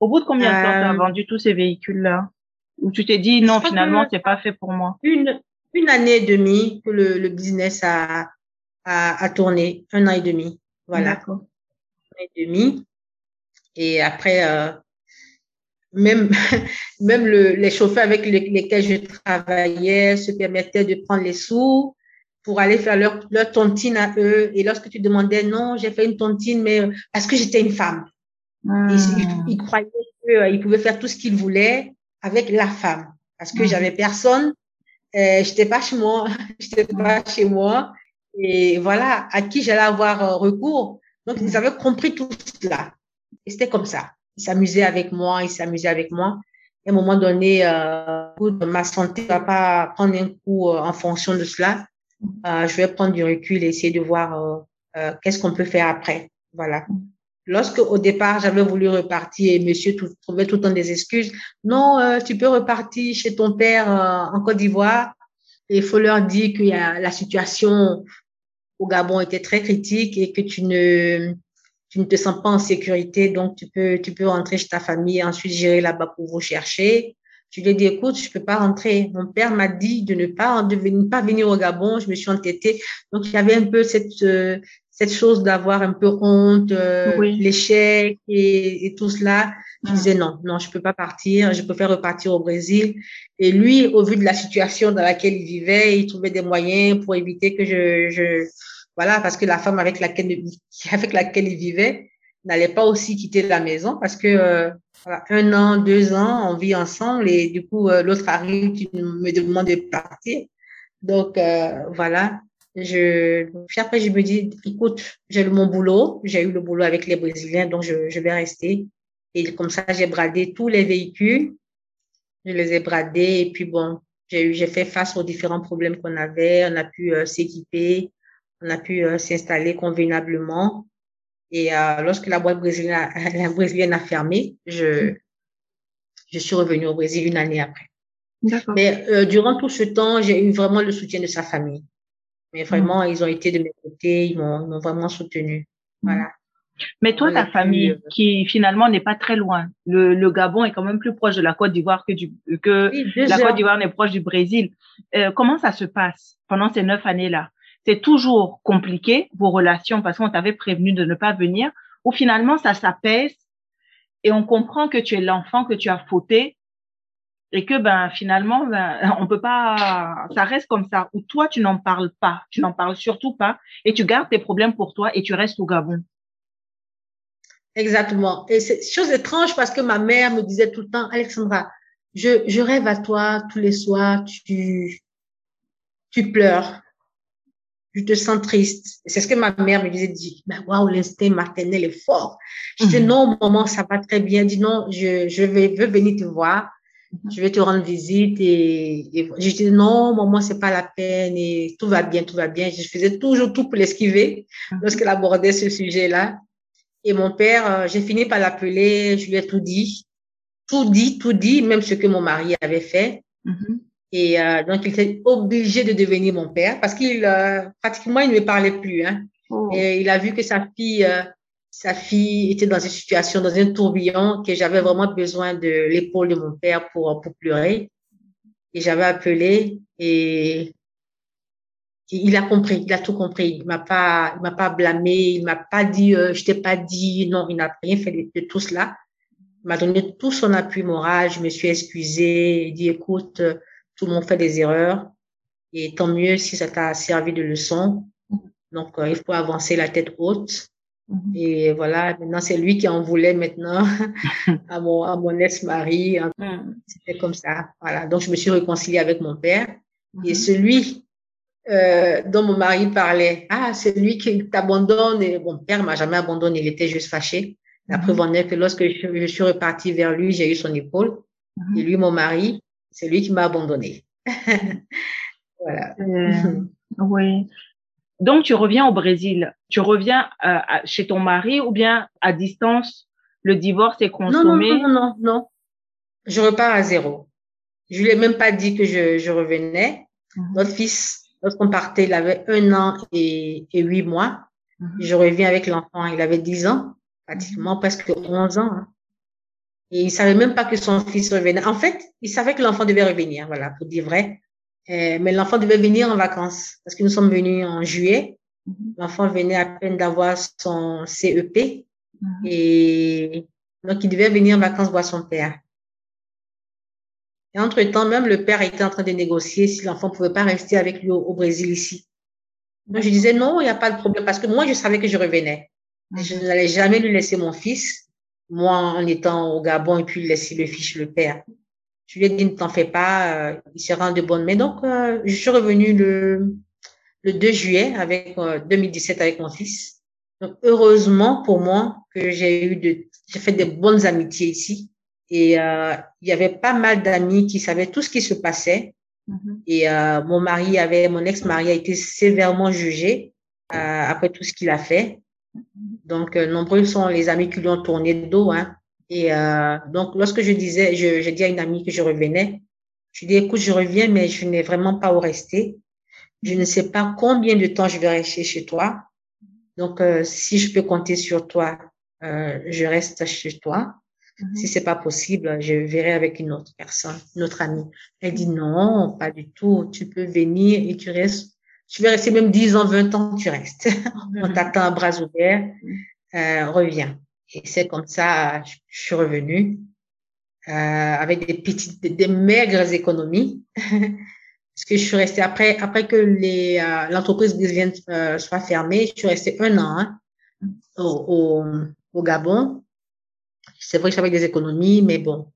Au bout de combien de temps tu as euh, vendu tous ces véhicules-là? Ou tu t'es dit non, finalement, c'est pas fait pour moi? Une, une année et demie que le, le business a, à, à tourner, un an et demi. Voilà. Un an et demi. Et après, euh, même, même le, les chauffeurs avec lesquels je travaillais se permettaient de prendre les sous pour aller faire leur, leur tontine à eux. Et lorsque tu demandais, non, j'ai fait une tontine, mais parce que j'étais une femme. Ils, ils, croyaient qu'ils euh, pouvaient faire tout ce qu'ils voulaient avec la femme. Parce que hmm. j'avais personne, euh, j'étais pas chez moi, j'étais pas chez moi et voilà, à qui j'allais avoir euh, recours. Donc, ils avaient compris tout cela. Et c'était comme ça. Ils s'amusaient avec moi, ils s'amusaient avec moi. Et à un moment donné, euh, ma santé va pas prendre un coup euh, en fonction de cela. Euh, je vais prendre du recul et essayer de voir euh, qu'est-ce qu'on peut faire après. Voilà. Lorsque au départ j'avais voulu repartir et Monsieur trouvait tout le temps des excuses. Non, tu peux repartir chez ton père en Côte d'Ivoire. Il faut leur dire a la situation au Gabon était très critique et que tu ne, tu ne te sens pas en sécurité, donc tu peux, tu peux rentrer chez ta famille et ensuite gérer là-bas pour vous chercher. Je lui dit, écoute, je peux pas rentrer. Mon père m'a dit de ne pas, de ne pas venir au Gabon. Je me suis entêtée. Donc, il y avait un peu cette, euh, cette chose d'avoir un peu honte, euh, l'échec et, et, tout cela. Je disais non, non, je peux pas partir, je préfère repartir au Brésil. Et lui, au vu de la situation dans laquelle il vivait, il trouvait des moyens pour éviter que je, je voilà, parce que la femme avec laquelle, avec laquelle il vivait n'allait pas aussi quitter la maison parce que euh, voilà, un an, deux ans, on vit ensemble et du coup, euh, l'autre arrive, qui me demande de partir. Donc, euh, voilà. Je, puis après, je me dis, écoute, j'ai mon boulot, j'ai eu le boulot avec les Brésiliens, donc je, je vais rester. Et comme ça, j'ai bradé tous les véhicules. Je les ai bradés et puis bon, j'ai j'ai fait face aux différents problèmes qu'on avait. On a pu euh, s'équiper, on a pu euh, s'installer convenablement. Et euh, lorsque la boîte brésilienne a, la brésilienne a fermé, je, je suis revenue au Brésil une année après. Mais euh, durant tout ce temps, j'ai eu vraiment le soutien de sa famille. Mais vraiment, ils ont été de mes côtés, ils m'ont vraiment soutenu. Voilà. Mais toi, ta famille, euh, qui finalement n'est pas très loin, le, le, Gabon est quand même plus proche de la Côte d'Ivoire que, du, que la Côte d'Ivoire n'est proche du Brésil. Euh, comment ça se passe pendant ces neuf années-là? C'est toujours compliqué, vos relations, parce qu'on t'avait prévenu de ne pas venir, où finalement ça s'apaise et on comprend que tu es l'enfant que tu as fauté et que ben finalement ben, on peut pas ça reste comme ça où toi tu n'en parles pas tu n'en parles surtout pas et tu gardes tes problèmes pour toi et tu restes au Gabon exactement et c'est chose étrange parce que ma mère me disait tout le temps Alexandra je, je rêve à toi tous les soirs tu tu pleures je te sens triste. C'est ce que ma mère me disait, dit, ben, waouh, l'instinct maternel est fort. Je disais, mhm. non, maman, ça va très bien. dit, non, je, je vais, veux venir te voir. Mhm. Je vais te rendre visite et, et je dis non, maman, c'est pas la peine et tout va bien, tout va bien. Je faisais toujours tout pour l'esquiver mhm. lorsqu'elle abordait ce sujet-là. Et mon père, euh, j'ai fini par l'appeler, je lui ai tout dit, tout dit, tout dit, même ce que mon mari avait fait. Et euh, donc, il était obligé de devenir mon père parce qu'il euh, pratiquement il ne me parlait plus. Hein. Oh. Et il a vu que sa fille, euh, sa fille était dans une situation, dans un tourbillon, que j'avais vraiment besoin de l'épaule de mon père pour pour pleurer. Et j'avais appelé et il a compris, il a tout compris. Il m'a pas, il m'a pas blâmé, il m'a pas dit, euh, je t'ai pas dit, non, il n'a rien fait de, tout cela. Il m'a donné tout son appui moral. Je me suis excusée, il dit, écoute tout le monde fait des erreurs. Et tant mieux si ça t'a servi de leçon. Donc, euh, il faut avancer la tête haute. Mhm. Et voilà, maintenant, c'est lui qui en voulait maintenant à mon, à mon ex-mari. Mhm. C'était comme ça. Voilà. Donc, je me suis réconciliée avec mon père. Et mhm. celui euh, dont mon mari parlait, ah, c'est lui qui t'abandonne. Et mon père m'a jamais abandonné. Il était juste fâché. La preuve en est que lorsque je, je suis repartie vers lui, j'ai eu son épaule. Et lui, mon mari, c'est lui qui m'a abandonné. voilà. Euh, oui. Donc, tu reviens au Brésil. Tu reviens euh, chez ton mari ou bien à distance, le divorce est consommé Non, non, non, non, non. Je repars à zéro. Je lui ai même pas dit que je, je revenais. Mhm. Notre fils, lorsqu'on partait, il avait un an et, et huit mois. Mhm. Je reviens avec l'enfant, il avait dix ans, pratiquement presque onze ans. Hein. Et il savait même pas que son fils revenait. En fait, il savait que l'enfant devait revenir, voilà, pour dire vrai. Euh, mais l'enfant devait venir en vacances parce que nous sommes venus en juillet. Mhm. L'enfant venait à peine d'avoir son CEP mhm. et donc il devait venir en vacances voir son père. Et entre-temps, même le père était en train de négocier si l'enfant pouvait pas rester avec lui au, Brésil ici. Donc je disais non, il n'y a pas de problème parce que moi je savais que je revenais. je mhm. n'allais jamais lui laisser mon fils moi en étant au Gabon et puis laisser le fils le père. Je lui ai dit ne t'en fais pas, euh, il sera de bonnes mains. Donc euh, je suis revenue le le 2 juillet avec 2017 euh, avec mon fils. Donc heureusement pour moi que j'ai eu de j'ai fait des bonnes amitiés ici et il y avait pas mal d'amis qui savaient tout ce qui se passait. Mm-hmm. Et mon mari avait mon ex-mari a été sévèrement jugé après tout ce qu'il a fait. Donc, euh, nombreux sont les amis qui lui ont tourné le dos. Hein. Et euh, donc, lorsque je disais, je, je dis à une amie que je revenais, je dis, écoute, je reviens, mais je n'ai vraiment pas où rester. Je ne sais pas combien de temps je vais rester chez toi. Donc, euh, si je peux compter sur toi, euh, je reste chez toi. Mm-hmm. Si c'est pas possible, je verrai avec une autre personne, une autre amie. Elle dit non, pas du tout. Tu peux venir et tu restes tu vais rester même 10 ans, 20 ans, tu restes. On mhm. t'attend à bras ouverts, euh, reviens. Et c'est comme ça, je, suis revenue euh, avec des petites, des, maigres économies. Parce que je suis restée après, après que les euh, l'entreprise brésilienne euh, soit fermée, je suis restée un an hein, au, au, au, Gabon. C'est vrai que j'avais des économies, mais bon,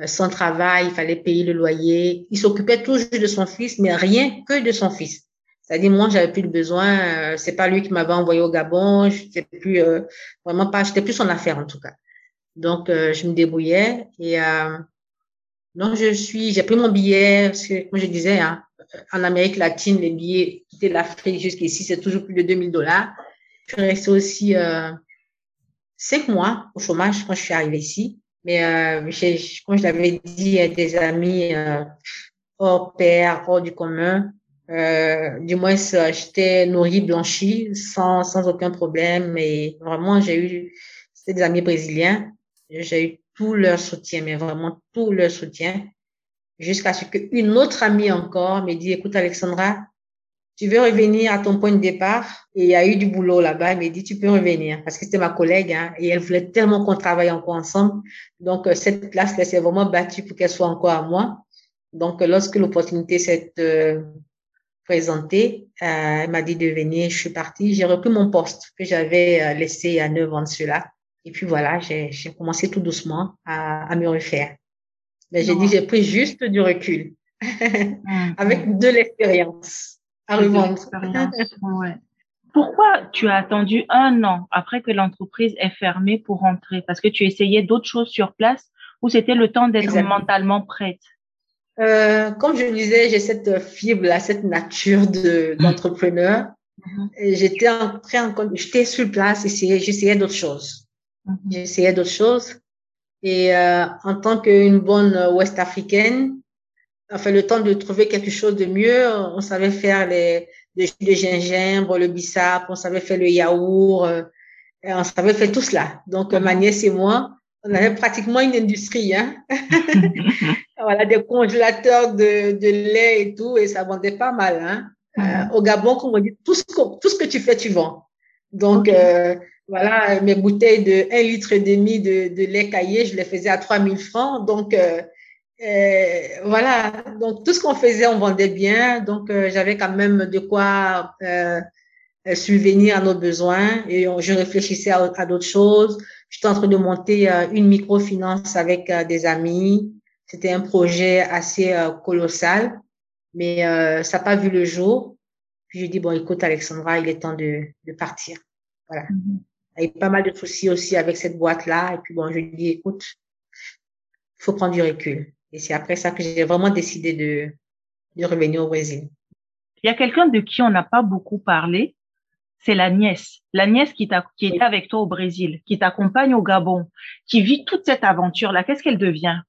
euh, sans travail, il fallait payer le loyer. Il s'occupait toujours de son fils, mais rien que de son fils. C'est-à-dire, moi, j'avais plus de besoin. Euh, c'est pas lui qui m'avait envoyé au Gabon. Je plus euh, vraiment pas. J'étais plus son affaire en tout cas. Donc, euh, je me débrouillais et euh, donc je suis. J'ai pris mon billet parce que, comme je disais, hein, en Amérique latine, les billets quitter l'Afrique jusqu'ici, c'est toujours plus de 2000 dollars. Je suis restée aussi cinq mois au chômage quand je suis arrivée ici. Mais euh, comme je l'avais dit des amis hors pair, hors du commun, euh, du moins, j'étais nourrie, blanchie, sans, sans aucun problème. Et vraiment, j'ai eu, c'était des amis brésiliens. J'ai eu tout leur soutien, mais vraiment tout leur soutien. Jusqu'à ce qu'une autre amie encore me dit, écoute, Alexandra, tu veux revenir à ton point de départ? Et il y a eu du boulot là-bas. Il m'a dit, tu peux revenir parce que c'était ma collègue hein, et elle voulait tellement qu'on travaille encore ensemble. Donc, euh, cette place, elle s'est vraiment battue pour qu'elle soit encore à moi. Donc, lorsque l'opportunité s'est euh, présentée, euh, elle m'a dit de venir. Je suis partie. J'ai repris mon poste que j'avais laissé il y a neuf ans de cela. Et puis voilà, j'ai commencé tout doucement à, à me refaire. Mais j'ai dit, j'ai pris juste du recul avec de l'expérience à revendre. ouais. Pourquoi tu as attendu un an après que l'entreprise est fermée pour rentrer? Parce que tu essayais d'autres choses sur place ou c'était le temps d'être mentalement prête? Euh, Comme je le disais, j'ai cette fibre-là, cette nature de, mmh. d'entrepreneur. J'étais en train, j'étais sur place, j'essayais d'autres choses. J'essayais d'autres choses. Et euh, en tant qu'une bonne Ouest africaine, enfin le temps de trouver quelque chose de mieux, on savait faire les le de gingembre, le bissap, on savait faire le yaourt, euh, on savait faire tout cela. Donc ma nièce et moi, on avait pratiquement une industrie, hein. voilà, des congélateurs de, de lait et tout, et ça vendait pas mal, hein. Euh, au Gabon, comme on dit, tout ce que, tout ce que tu fais, tu vends. Donc, euh, voilà, mes bouteilles de 1 litre et demi de, de lait caillé, je les faisais à 3000 francs. Donc, euh, euh, voilà, donc tout ce qu'on faisait, on vendait bien. Donc, euh, j'avais quand même de quoi euh, subvenir à nos besoins et je réfléchissais à, à d'autres choses. J'étais en train de monter une microfinance avec des amis. C'était un projet assez colossal, mais ça n'a pas vu le jour. Puis je dis, bon, écoute, Alexandra, il est temps de, de partir. Voilà. Mm-hmm. Il y a pas mal de soucis aussi avec cette boîte-là. Et puis bon, je lui dis, écoute, il faut prendre du recul. Et c'est après ça que j'ai vraiment décidé de, de revenir au Brésil. Il y a quelqu'un de qui on n'a pas beaucoup parlé, c'est la nièce. La nièce qui, qui était avec toi au Brésil, qui t'accompagne au Gabon, qui vit toute cette aventure-là. Qu'est-ce qu'elle devient?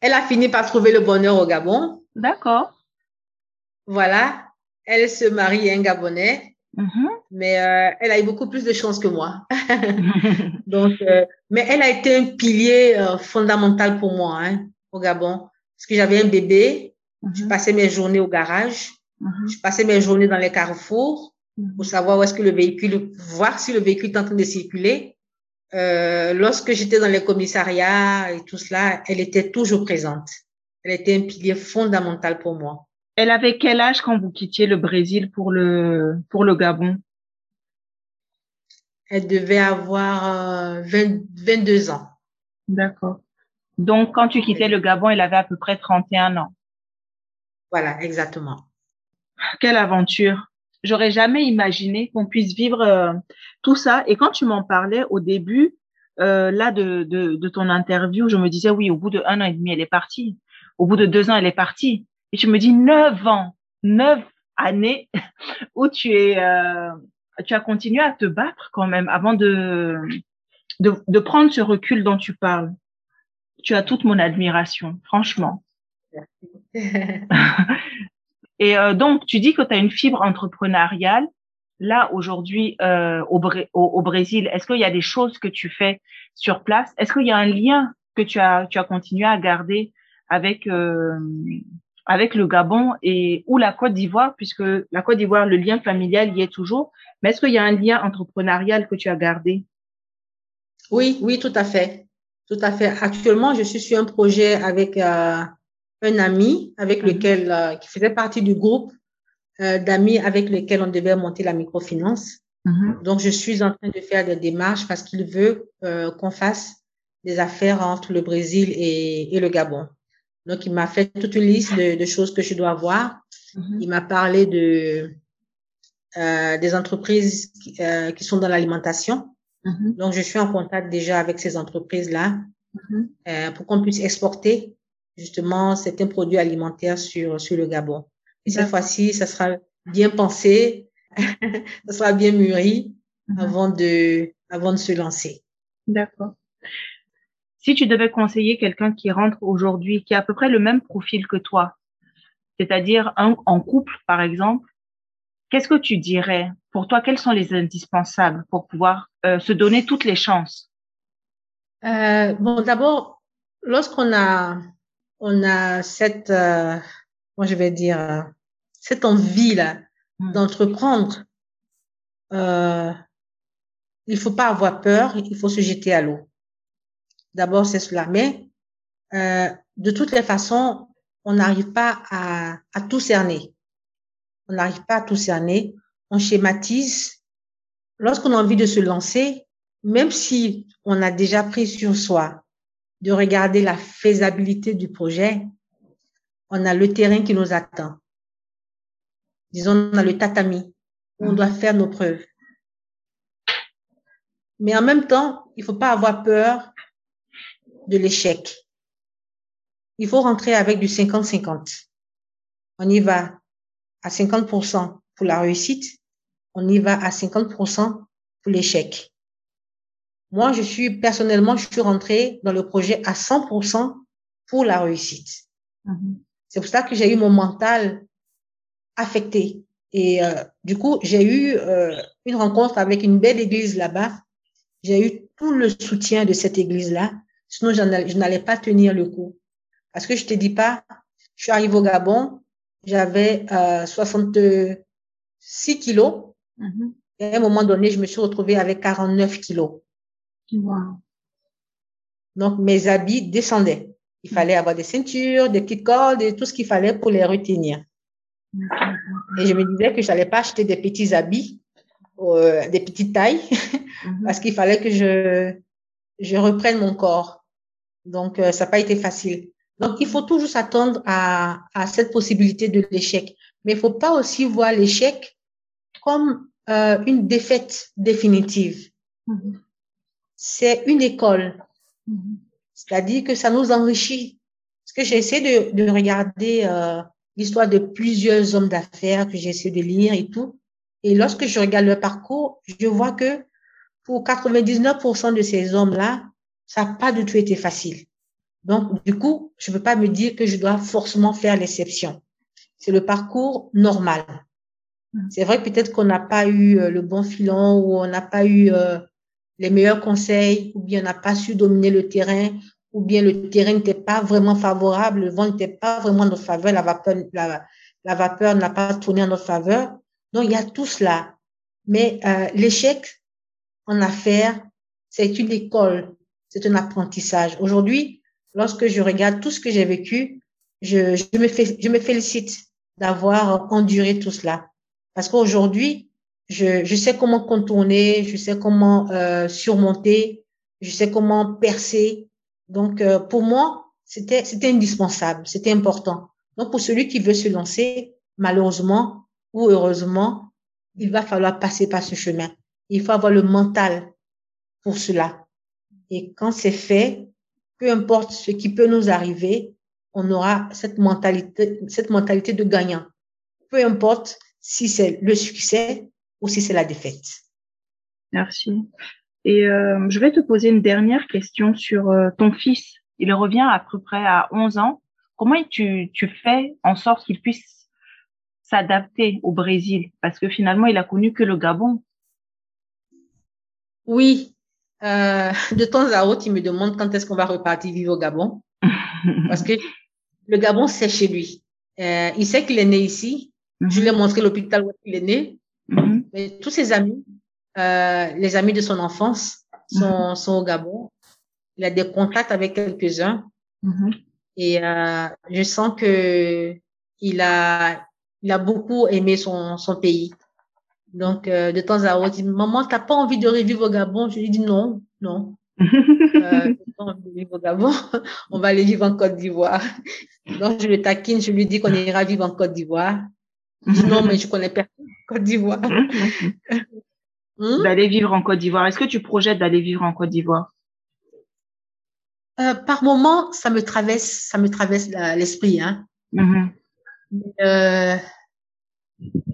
Elle a fini par trouver le bonheur au Gabon. D'accord. Voilà. Elle se marie à un Gabonais. Mm-hmm. Mais euh, elle a eu beaucoup plus de chance que moi. Donc, euh, mais elle a été un pilier euh, fondamental pour moi hein, au Gabon, parce que j'avais un bébé, je mm-hmm. passais mes journées au garage, mm-hmm. je passais mes journées dans les carrefours pour savoir où est-ce que le véhicule, voir si le véhicule est en train de circuler. Lorsque j'étais dans les commissariats et tout cela, elle était toujours présente. Elle était un pilier fondamental pour moi. Elle avait quel âge quand vous quittiez le Brésil pour le, pour le Gabon? Elle devait avoir 22 euh, ans. D'accord. Donc, quand tu quittais le Gabon, elle avait à peu près 31 ans. Voilà, exactement. Quelle aventure. J'aurais jamais imaginé qu'on puisse vivre euh, tout ça. Et quand tu m'en parlais au début, euh, là, de, de, de ton interview, je me disais, oui, au bout de un an et demi, elle est partie. Au bout de deux ans, elle est partie. Et je me dis neuf ans, neuf années où tu es, euh, tu as continué à te battre quand même avant de, de, de prendre ce recul dont tu parles. Tu as toute mon admiration, franchement. Et euh, donc, tu dis que tu as une fibre entrepreneuriale. Là, aujourd'hui, euh, au, au, Brésil, est-ce qu'il y a des choses que tu fais sur place? Est-ce qu'il y a un lien que tu as, tu as continué à garder avec euh, avec le Gabon et ou la Côte d'Ivoire, puisque la Côte d'Ivoire, le lien familial y est toujours. Mais est-ce qu'il y a un lien entrepreneurial que tu as gardé? Oui, oui, tout à fait. Tout à fait. Actuellement, je suis sur un projet avec euh, un ami avec mhm. lequel, euh, qui faisait partie du groupe euh, d'amis avec lequel on devait monter la microfinance. Mhm. Donc, je suis en train de faire des démarches parce qu'il veut qu'on fasse des affaires entre le Brésil et, et le Gabon. Donc, il m'a fait toute une liste de, choses que je dois voir. Mhm. Il m'a parlé de euh, des entreprises qui, euh, qui sont dans l'alimentation. Donc, je suis en contact déjà avec ces entreprises-là euh, pour qu'on puisse exporter justement certains produits alimentaires sur sur le Gabon. Et cette fois-ci, ça sera bien pensé, ça sera bien mûri avant de avant de se lancer. D'accord. Si tu devais conseiller quelqu'un qui rentre aujourd'hui, qui a à peu près le même profil que toi, c'est-à-dire un, en couple, par exemple, qu'est-ce que tu dirais? Pour toi, quels sont les indispensables pour pouvoir euh, se donner toutes les chances? Euh, Bon, d'abord, lorsqu'on a on a cette, euh, moi je vais dire, cette envie-là mm. d'entreprendre, euh, il faut pas avoir peur, il faut se jeter à l'eau. D'abord, c'est cela. Mais euh, de toutes les façons, on n'arrive pas à, à tout cerner. On n'arrive pas à tout cerner. On schématise. Lorsqu'on a envie de se lancer, même si on a déjà pris sur soi de regarder la faisabilité du projet, on a le terrain qui nous attend. Disons, on a le tatami. On doit faire nos preuves. Mais en même temps, il faut pas avoir peur de l'échec. Il faut rentrer avec du 50-50. On y va à 50% pour la réussite, on y va à 50% pour l'échec. Moi, je suis personnellement, je suis rentrée dans le projet à 100% pour la réussite. Mm-hmm. C'est pour ça que j'ai eu mon mental affecté. Et euh, du coup, j'ai eu euh, une rencontre avec une belle église là-bas. J'ai eu tout le soutien de cette église-là. Sinon, je n'allais pas tenir le coup. Parce que je te dis pas, je suis arrivée au Gabon, j'avais euh, 66 kilos. Mm-hmm. Et à un moment donné, je me suis retrouvée avec 49 kilos. Donc, mes habits descendaient. Il fallait avoir des ceintures, des petites cordes et tout ce qu'il fallait pour les retenir. Et je me disais que je n'allais pas acheter des petits habits, euh, des petites tailles, mm-hmm. parce qu'il fallait que je, je reprenne mon corps. Donc, euh, ça n'a pas été facile. Donc, il faut toujours s'attendre à, à cette possibilité de l'échec. Mais il faut pas aussi voir l'échec comme euh, une défaite définitive. Mm-hmm. C'est une école. Mm-hmm. C'est-à-dire que ça nous enrichit. Parce que j'ai essayé de, de regarder euh, l'histoire de plusieurs hommes d'affaires que j'ai essayé de lire et tout. Et lorsque je regarde leur parcours, je vois que pour 99% de ces hommes-là, ça n'a pas du tout été facile. Donc, du coup, je ne peux pas me dire que je dois forcément faire l'exception. C'est le parcours normal. Mm. C'est vrai peut-être qu'on n'a pas eu euh, le bon filon ou on n'a pas eu euh, les meilleurs conseils ou bien on n'a pas su dominer le terrain ou bien le terrain n'était pas vraiment favorable, le vent n'était pas vraiment en notre faveur, la vapeur, la, vapeur n'a pas tourné en notre faveur. Donc, il y a tout cela. Mais euh, l'échec en affaires, c'est une école, c'est un apprentissage. Aujourd'hui, lorsque je regarde tout ce que j'ai vécu, je, je, me fais, je me félicite d'avoir enduré tout cela. Parce qu'aujourd'hui, je, je sais comment contourner, je sais comment euh, surmonter, je sais comment percer. Donc, euh, pour moi, c'était, c'était indispensable, c'était important. Donc, pour celui qui veut se lancer, malheureusement ou heureusement, il va falloir passer par ce chemin. Il faut avoir le mental pour cela. Et quand c'est fait, peu importe ce qui peut nous arriver, on aura cette mentalité, cette mentalité de gagnant. Peu importe si c'est le succès ou si c'est la défaite. Merci. Et euh, je vais te poser une dernière question sur euh, ton fils. Il revient à peu près à 11 ans. Comment tu, tu fais en sorte qu'il puisse s'adapter au Brésil? Parce que finalement, il a connu que le Gabon. Oui, euh, de temps à autre, il me demande quand est-ce qu'on va repartir vivre au Gabon. Parce que le Gabon, c'est chez lui. Euh, il sait qu'il est né ici. Je lui ai montré l'hôpital où il est né. Mais tous ses amis, euh, les amis de son enfance, sont, mm-hmm. sont au Gabon. Il a des contacts avec quelques-uns. Mm-hmm. Et euh, je sens que il a, il a beaucoup aimé son, son pays. Donc, euh, de temps à autre, il dit, maman, t'as pas envie de revivre au Gabon? Je lui dis non, non. euh, pas envie de vivre au Gabon. On va aller vivre en Côte d'Ivoire. Donc, je le taquine, je lui dis qu'on ira vivre en Côte d'Ivoire. Dis non, mais je connais personne en Côte d'Ivoire. hmm? D'aller vivre en Côte d'Ivoire. Est-ce que tu projettes d'aller vivre en Côte d'Ivoire? Euh, par moment, ça me traverse, ça me traverse l'esprit, hein. Mm -hmm. euh,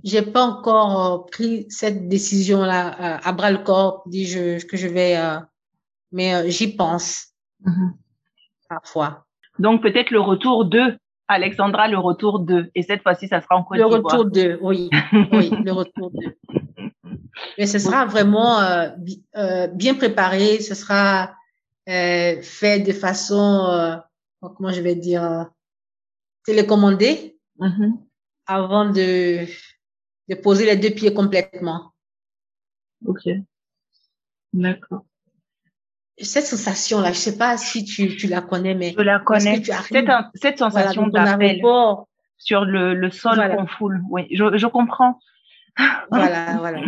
j'ai pas encore euh, pris cette décision là à bras le corps dit je que je vais euh, mais j'y pense mm-hmm. parfois donc peut-être le retour de Alexandra le retour de et cette fois-ci ça sera en Côte le retour de oui oui le retour de mais ce sera vraiment bien préparé ce sera fait de façon comment je vais dire télécommandé mm-hmm avant de, de poser les deux pieds complètement. Ok. D'accord. Cette sensation-là, je sais pas si tu, tu la connais, mais. Je la connais. Cette, cette sensation d'appel sur le, le sol qu'on foule. Oui, je, je comprends. voilà, voilà.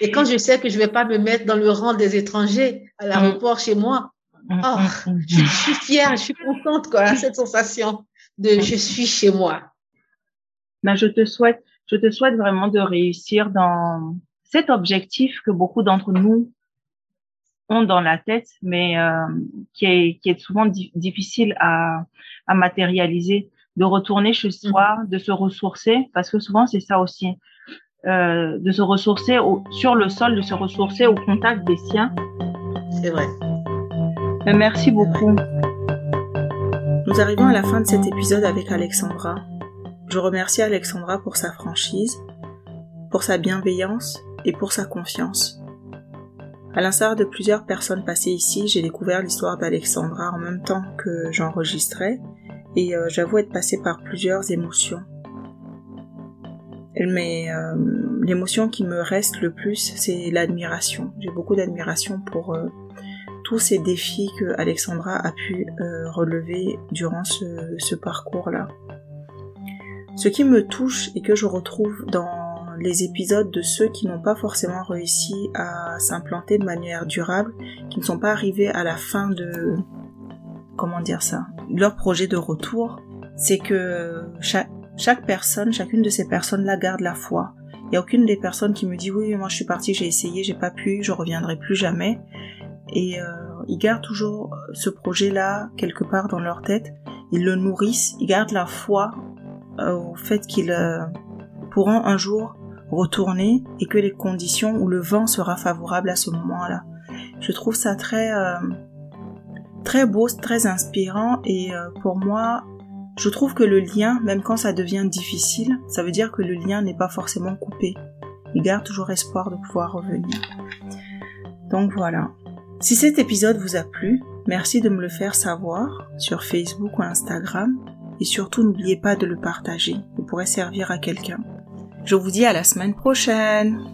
Et quand je sais que je vais pas me mettre dans le rang des étrangers à l'aéroport mm. chez moi, mm, oh, mm, je, suis fière, je suis contente, quoi, cette sensation de je suis chez moi. Ben, je te souhaite, je te souhaite vraiment de réussir dans cet objectif que beaucoup d'entre nous ont dans la tête, mais euh, qui est qui est souvent difficile à à matérialiser, de retourner chez soi, de se ressourcer, parce que souvent c'est ça aussi euh, de se ressourcer au, sur le sol, de se ressourcer au contact des siens. C'est vrai. Euh, merci beaucoup. Nous arrivons à la fin de cet épisode avec Alexandra. Je remercie Alexandra pour sa franchise, pour sa bienveillance et pour sa confiance. À l'instar de plusieurs personnes passées ici, j'ai découvert l'histoire d'Alexandra en même temps que j'enregistrais et euh, j'avoue être passée par plusieurs émotions mais euh, l'émotion qui me reste le plus, c'est l'admiration. J'ai beaucoup d'admiration pour euh, tous ces défis que Alexandra a pu relever durant ce, ce parcours-là. Ce qui me touche et que je retrouve dans les épisodes de ceux qui n'ont pas forcément réussi à s'implanter de manière durable, qui ne sont pas arrivés à la fin de comment dire ça, leur projet de retour, c'est que chaque, personne, chacune de ces personnes-là garde la foi. Il n'y a aucune des personnes qui me dit oui, moi je suis partie, j'ai essayé, j'ai pas pu, je reviendrai plus jamais. Et euh, ils gardent toujours ce projet-là quelque part dans leur tête. Ils le nourrissent, ils gardent la foi euh, au fait qu'ils euh, pourront un jour retourner et que les conditions ou le vent sera favorable à ce moment-là. Je trouve ça très très beau, très inspirant et pour moi je trouve que le lien, même quand ça devient difficile, ça veut dire que le lien n'est pas forcément coupé. Il garde toujours espoir de pouvoir revenir. Donc voilà. Si cet épisode vous a plu, merci de me le faire savoir sur Facebook ou Instagram et surtout n'oubliez pas de le partager. Il pourrait servir à quelqu'un. Je vous dis à la semaine prochaine.